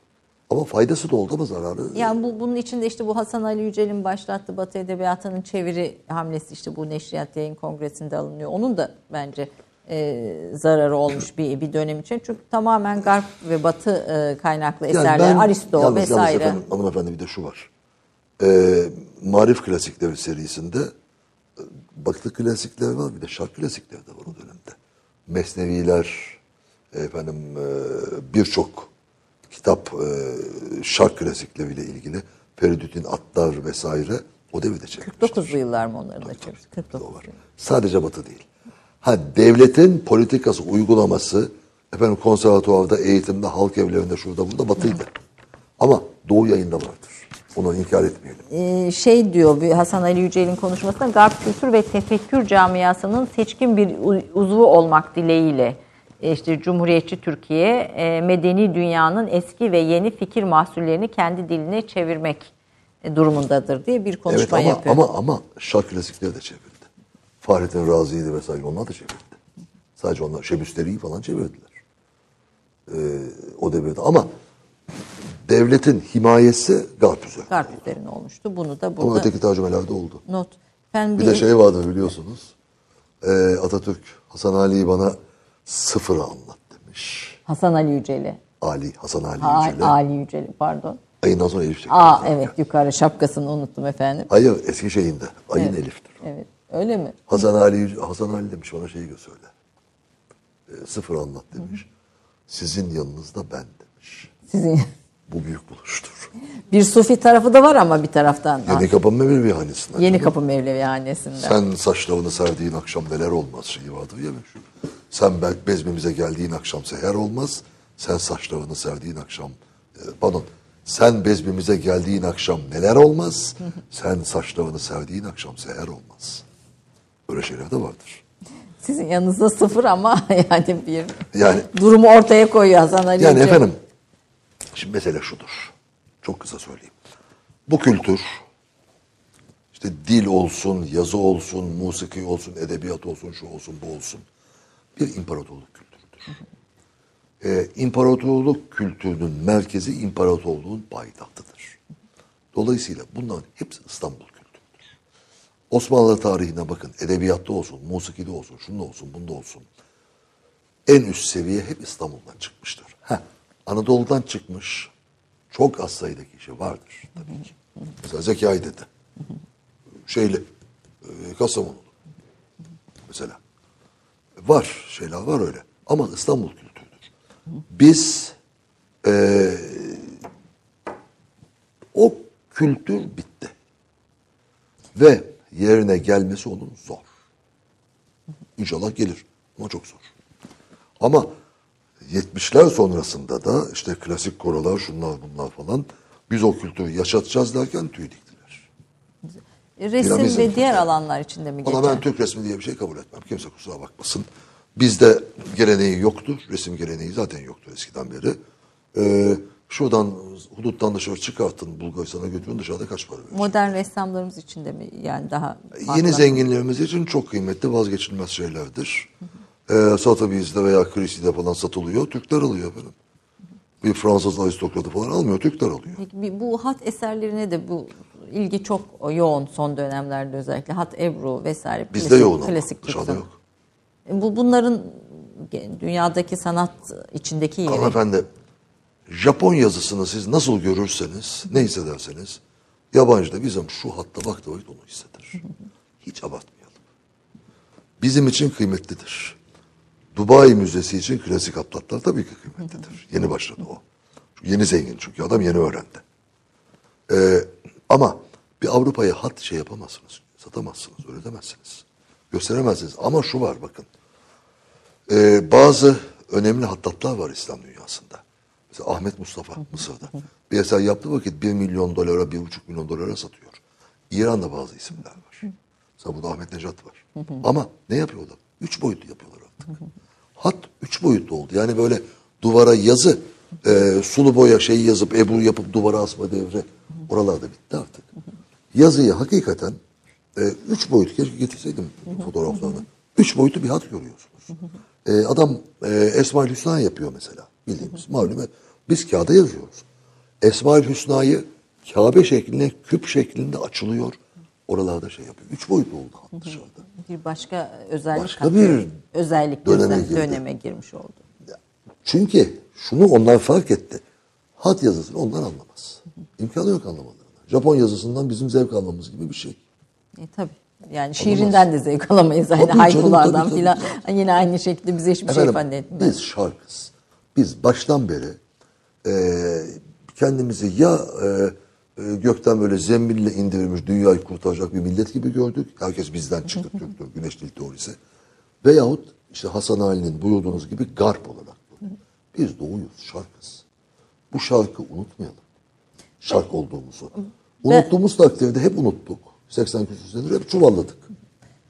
[SPEAKER 2] Ama faydası da oldu ama zararı...
[SPEAKER 1] Yani bu, bunun içinde işte bu Hasan Ali Yücel'in başlattığı Batı Edebiyatı'nın çeviri hamlesi işte bu Neşriyat Yayın Kongresi'nde alınıyor. Onun da bence e, zararı olmuş bir bir dönem için. Çünkü tamamen Garp ve Batı e, kaynaklı
[SPEAKER 2] Yani
[SPEAKER 1] eserler,
[SPEAKER 2] ben-
[SPEAKER 1] Aristo
[SPEAKER 2] yalnız,
[SPEAKER 1] vesaire.
[SPEAKER 2] Yalnız efendim, hanımefendi bir de şu var. Ee, Marif Klasikleri serisinde Batı klasikler var bir de şark klasikleri de var o dönemde. Mesneviler, efendim e, birçok kitap e, şark klasikleriyle ilgili Feridüddin Attar vesaire o devirde çekilmiştir.
[SPEAKER 1] 49'lu yıllar mı onların da çevirisi? 49
[SPEAKER 2] O var. Sadece Batı değil. Ha devletin politikası uygulaması efendim konservatuvarda, eğitimde, halk evlerinde, şurada burada Batı'ydı. Ama Doğu yayında vardır. Onu inkar etmeyelim.
[SPEAKER 1] Ee, şey diyor bir Hasan Ali Yücel'in konuşmasında Garp kültür ve tefekkür camiasının seçkin bir uzvu olmak dileğiyle e, işte Cumhuriyetçi Türkiye e, medeni dünyanın eski ve yeni fikir mahsullerini kendi diline çevirmek e, durumundadır diye bir konuşma
[SPEAKER 2] evet ama,
[SPEAKER 1] yapıyor.
[SPEAKER 2] ama ama şark klasikleri de çevrildi. Fahrettin Razi'ydi vesaire onlar da çevrildi. Sadece onlar Şebüsteri'yi falan çevirdiler. Ee, o devirde ama devletin himayesi Garp üzerine.
[SPEAKER 1] Garp üzerine olmuştu. Bunu da
[SPEAKER 2] Ama
[SPEAKER 1] burada
[SPEAKER 2] öteki tercümelerde oldu.
[SPEAKER 1] not. Ben
[SPEAKER 2] Bir de şey vardır biliyorsunuz. Ee, Atatürk Hasan Ali'yi bana sıfırı anlat demiş.
[SPEAKER 1] Hasan Ali Yücel'i.
[SPEAKER 2] Ali, Hasan Ali
[SPEAKER 1] Ha,
[SPEAKER 2] Yücel'e.
[SPEAKER 1] Ali Yücel'i pardon.
[SPEAKER 2] Ayından sonra Elif çekti.
[SPEAKER 1] Aa evet yukarı şapkasını unuttum efendim.
[SPEAKER 2] Hayır eski şeyinde. Ayın
[SPEAKER 1] Evet.
[SPEAKER 2] Elif'tir.
[SPEAKER 1] Evet. Öyle mi?
[SPEAKER 2] Hasan Ali, Hasan Ali demiş bana şeyi söyle. Ee, sıfır anlat demiş. Sizin yanınızda ben demiş.
[SPEAKER 1] Sizin
[SPEAKER 2] Bu büyük buluştur.
[SPEAKER 1] Bir sufi tarafı da var ama bir taraftan.
[SPEAKER 2] Yeni Kapı Mevlevihanesi'nden.
[SPEAKER 1] Yeni Kapı Mevlevihanesi'nden.
[SPEAKER 2] Sen saçlarını serdiğin akşam neler olmaz şeyi vardır ya meşhur. Sen be- bezmimize geldiğin akşam seher olmaz. Sen saçlarını serdiğin akşam, e, pardon, sen bezmimize geldiğin akşam neler olmaz. sen saçlarını serdiğin akşam seher olmaz. Böyle şeyler de vardır.
[SPEAKER 1] Sizin yanınızda sıfır ama yani bir
[SPEAKER 2] Yani
[SPEAKER 1] durumu ortaya koyuyor Hasan Ali
[SPEAKER 2] Yani efendim, şimdi mesele şudur. Çok kısa söyleyeyim. Bu kültür, işte dil olsun, yazı olsun, musiki olsun, edebiyat olsun, şu olsun, bu olsun. Bir imparatorluk kültürüdür. Ee, imparatorluk kültürünün merkezi imparatorluğun payitahtıdır. Dolayısıyla bunların hepsi İstanbul kültürüdür. Osmanlı tarihine bakın, edebiyatta olsun, musikide olsun, şunda olsun, bunda olsun en üst seviye hep İstanbul'dan çıkmıştır. Heh, Anadolu'dan çıkmış çok az sayıda kişi vardır tabii ki. Mesela Zekai Dede. Şeyli, e, Kastamonulu. Mesela. Var, şeyler var öyle. Ama İstanbul kültürüdür. Biz e, o kültür bitti. Ve yerine gelmesi onun zor. İnşallah gelir ama çok zor. Ama 70'ler sonrasında da işte klasik korolar şunlar bunlar falan biz o kültürü yaşatacağız derken tüy diktiler.
[SPEAKER 1] Resim
[SPEAKER 2] Dinamizm
[SPEAKER 1] ve diğer alanlar içinde mi geçer?
[SPEAKER 2] ben Türk resmi diye bir şey kabul etmem. Kimse kusura bakmasın. Bizde geleneği yoktur. Resim geleneği zaten yoktur eskiden beri. Ee, şuradan huduttan dışarı çıkartın Bulgaristan'a götürün dışarıda kaç para verir?
[SPEAKER 1] Modern ressamlarımız içinde mi yani daha
[SPEAKER 2] Yeni zenginlerimiz için çok kıymetli vazgeçilmez şeylerdir. Ee, Sotheby's'de veya Christie'de falan satılıyor. Türkler alıyor efendim. Bir Fransız aristokratı falan almıyor. Türkler alıyor.
[SPEAKER 1] Peki bu hat eserlerine de bu ilgi çok yoğun son dönemlerde özellikle hat Ebru vesaire.
[SPEAKER 2] Bizde
[SPEAKER 1] klasik-
[SPEAKER 2] yoğun ama
[SPEAKER 1] klasik Türk
[SPEAKER 2] dışarıda yok.
[SPEAKER 1] E, Bu bunların dünyadaki sanat içindeki yeri.
[SPEAKER 2] Hanımefendi, Japon yazısını siz nasıl görürseniz, ne hissederseniz, yabancıda bizim şu hatta baktığı vakit onu hisseder. Hiç abartmayalım. Bizim için kıymetlidir. Dubai Müzesi için klasik atlatlar tabii ki kıymetlidir. Yeni başladı o. Çünkü Yeni zengin çünkü adam yeni öğrendi. Ee, ama bir Avrupa'ya hat şey yapamazsınız, satamazsınız, öyle demezsiniz. Gösteremezsiniz. Ama şu var bakın. Ee, bazı önemli hattatlar var İslam dünyasında. Mesela Ahmet Mustafa Mısır'da. Bir eser yaptığı vakit 1 milyon dolara, 1,5 milyon dolara satıyor. İran'da bazı isimler var. Mesela burada Ahmet Necat var. Ama ne yapıyorlar? Üç boyutlu yapıyorlar artık. Hat üç boyutlu oldu. Yani böyle duvara yazı, e, sulu boya şeyi yazıp, ebru yapıp duvara asma devre. Oralarda bitti artık. Yazıyı hakikaten e, üç boyut, keşke getirseydim fotoğraflarını. Üç boyutlu bir hat görüyorsunuz. E, adam e, Esma-ül Hüsna yapıyor mesela. Bildiğimiz malum. Biz kağıda yazıyoruz. Esma-ül Hüsna'yı Kabe şeklinde, küp şeklinde açılıyor. Oralarda şey yapıyor. Üç boyutlu oldu hat dışarıda.
[SPEAKER 1] Bir başka özellik
[SPEAKER 2] Başka bir
[SPEAKER 1] özellik
[SPEAKER 2] döneme girdi.
[SPEAKER 1] döneme girmiş oldu.
[SPEAKER 2] Çünkü şunu onlar fark etti. Hat yazısını onlar anlamaz. İmkanı yok anlamalarına. Japon yazısından bizim zevk almamız gibi bir şey.
[SPEAKER 1] E, tabii. Yani şiirinden de zevk alamayız. Hani haykulardan filan. Yine aynı şekilde bize hiçbir şey ifade
[SPEAKER 2] Efendim,
[SPEAKER 1] etmez.
[SPEAKER 2] biz şarkız. Biz baştan beri e, kendimizi ya e, gökten böyle zembille indirilmiş dünyayı kurtaracak bir millet gibi gördük. Herkes bizden çıktı Türktür, güneş dil teorisi. Veyahut işte Hasan Ali'nin buyurduğunuz gibi garp olarak. Biz doğuyuz, şarkız. Bu şarkı unutmayalım. Şark olduğumuzu. Unuttuğumuz takdirde hep unuttuk. 80 küsur senedir hep çuvalladık.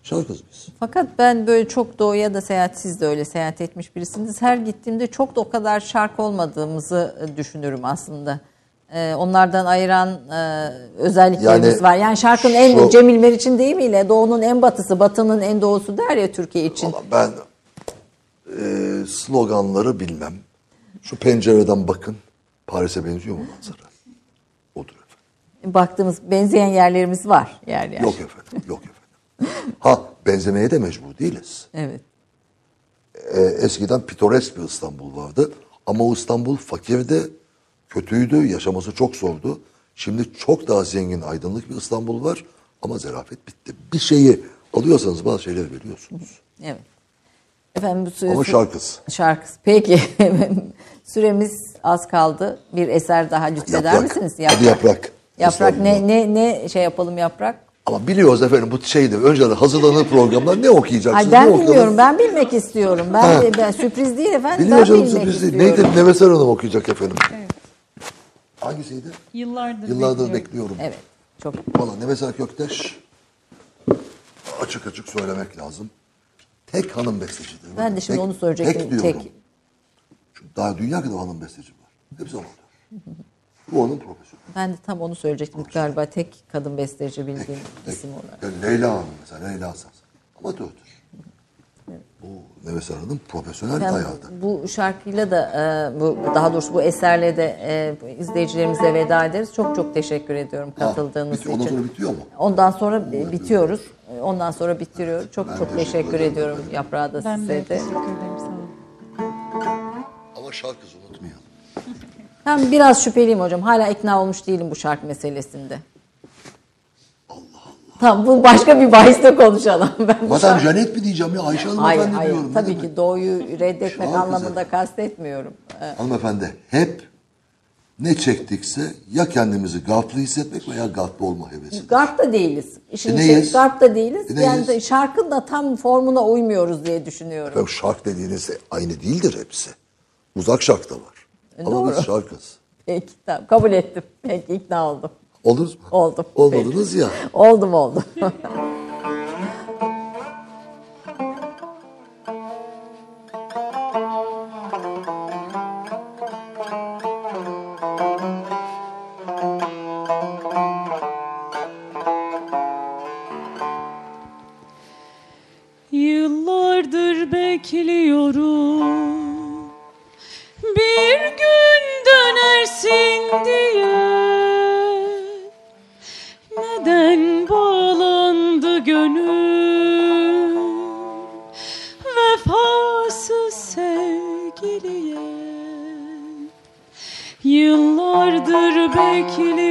[SPEAKER 2] Şarkız biz.
[SPEAKER 1] Fakat ben böyle çok doğuya da seyahat, siz de öyle seyahat etmiş birisiniz. Her gittiğimde çok da o kadar şark olmadığımızı düşünürüm aslında. Ee, onlardan ayıran e, özelliklerimiz
[SPEAKER 2] Yani
[SPEAKER 1] var. Yani şarkın en
[SPEAKER 2] şu-
[SPEAKER 1] Cemil Meriç'in deyimiyle doğunun en batısı, batının en doğusu der ya Türkiye için.
[SPEAKER 2] Ben e, sloganları bilmem. Şu pencereden bakın. Paris'e benziyor mu manzara? Odur efendim.
[SPEAKER 1] Baktığımız benzeyen yerlerimiz var yer yer.
[SPEAKER 2] Yok efendim. Yok efendim. Ha benzemeye de mecbur değiliz.
[SPEAKER 1] Evet.
[SPEAKER 2] E, eskiden pitoresk bir İstanbul vardı. Ama o İstanbul fakirdi, kötüydü, yaşaması çok zordu. Şimdi çok daha zengin, aydınlık bir İstanbul var. Ama zerafet bitti. Bir şeyi alıyorsanız bazı şeyleri veriyorsunuz.
[SPEAKER 1] Evet. Efendim bu süre,
[SPEAKER 2] Ama şarkız.
[SPEAKER 1] Şarkısı. Peki. Süremiz az kaldı. Bir eser daha lütfeder
[SPEAKER 2] Yaprak.
[SPEAKER 1] misiniz?
[SPEAKER 2] Hadi yaprak.
[SPEAKER 1] Yaprak ne, ne, ne şey yapalım yaprak?
[SPEAKER 2] Ama biliyoruz efendim bu şeyde önceden hazırlanan programlar ne okuyacaksınız?
[SPEAKER 1] Ay ben
[SPEAKER 2] ne okuyalım?
[SPEAKER 1] bilmiyorum. Ben bilmek istiyorum. Ben, ben sürpriz değil efendim.
[SPEAKER 2] Biliyor
[SPEAKER 1] ben
[SPEAKER 2] canım sürpriz değil. Neydi? Neveser Hanım okuyacak efendim. Hangisiydi?
[SPEAKER 3] Yıllardır,
[SPEAKER 2] Yıllardır
[SPEAKER 3] bekliyorum.
[SPEAKER 2] bekliyorum.
[SPEAKER 1] Evet. Çok
[SPEAKER 2] Valla Neveser Kökteş açık açık söylemek lazım. Tek hanım bestecidir.
[SPEAKER 1] Ben de şimdi
[SPEAKER 2] Tek-
[SPEAKER 1] onu soracaktım.
[SPEAKER 2] Tek diyorum.
[SPEAKER 1] Tek.
[SPEAKER 2] Çünkü daha dünya kadar hanım besteci var. Hepsi onlarda. Bu onun profesyonu.
[SPEAKER 1] Ben de tam onu söyleyecektim. Galiba tek kadın besteci bildiğim isim olarak.
[SPEAKER 2] Yani Leyla Hanım mesela Leyla Saz. Amatördür. Bu Neveser Hanım profesyonel
[SPEAKER 1] Ben
[SPEAKER 2] hayatı.
[SPEAKER 1] bu şarkıyla da e, bu daha doğrusu bu eserle de e, izleyicilerimize veda ederiz. Çok çok teşekkür ediyorum katıldığınız
[SPEAKER 2] bitiyor. Ondan
[SPEAKER 1] için.
[SPEAKER 2] sonra bitiyor mu?
[SPEAKER 1] Ondan sonra e, bitiyoruz. E, Ondan sonra bitiriyoruz. Çok çok
[SPEAKER 2] teşekkür
[SPEAKER 1] teşekkür
[SPEAKER 2] ederim.
[SPEAKER 1] ediyorum Yaprağı da
[SPEAKER 3] Ben
[SPEAKER 1] size de.
[SPEAKER 3] teşekkür ederim. Sağ olun.
[SPEAKER 2] Ama şarkısı unutmayalım.
[SPEAKER 1] Ben biraz şüpheliyim hocam. Hala ikna olmuş değilim bu şarkı meselesinde. Tamam bu başka bir bahiste konuşalım. Ben şarkı-
[SPEAKER 2] Janet mi diyeceğim ya Ayşe Hanım
[SPEAKER 1] Hayır hayır.
[SPEAKER 2] diyorum.
[SPEAKER 1] Tabii
[SPEAKER 2] demek?
[SPEAKER 1] ki doğuyu reddetmek
[SPEAKER 2] Şarkı
[SPEAKER 1] anlamında
[SPEAKER 2] güzel.
[SPEAKER 1] kastetmiyorum. E,
[SPEAKER 2] Hanımefendi hep ne çektikse ya kendimizi gaflı hissetmek veya gaflı olma hevesi.
[SPEAKER 1] Garp da değiliz. İşin
[SPEAKER 2] E neyiz?
[SPEAKER 1] Garp da değiliz.
[SPEAKER 2] E
[SPEAKER 1] yani de şarkının da tam formuna uymuyoruz diye düşünüyorum.
[SPEAKER 2] Ya şark dediğiniz aynı değildir hepsi. Uzak şark da var. Ama
[SPEAKER 1] doğru.
[SPEAKER 2] biz şarkız.
[SPEAKER 1] Peki tamam kabul ettim. Peki ikna oldum.
[SPEAKER 2] Oldunuz mu?
[SPEAKER 1] Oldum.
[SPEAKER 2] Olmadınız ya.
[SPEAKER 1] Oldum oldum.
[SPEAKER 3] Yıllardır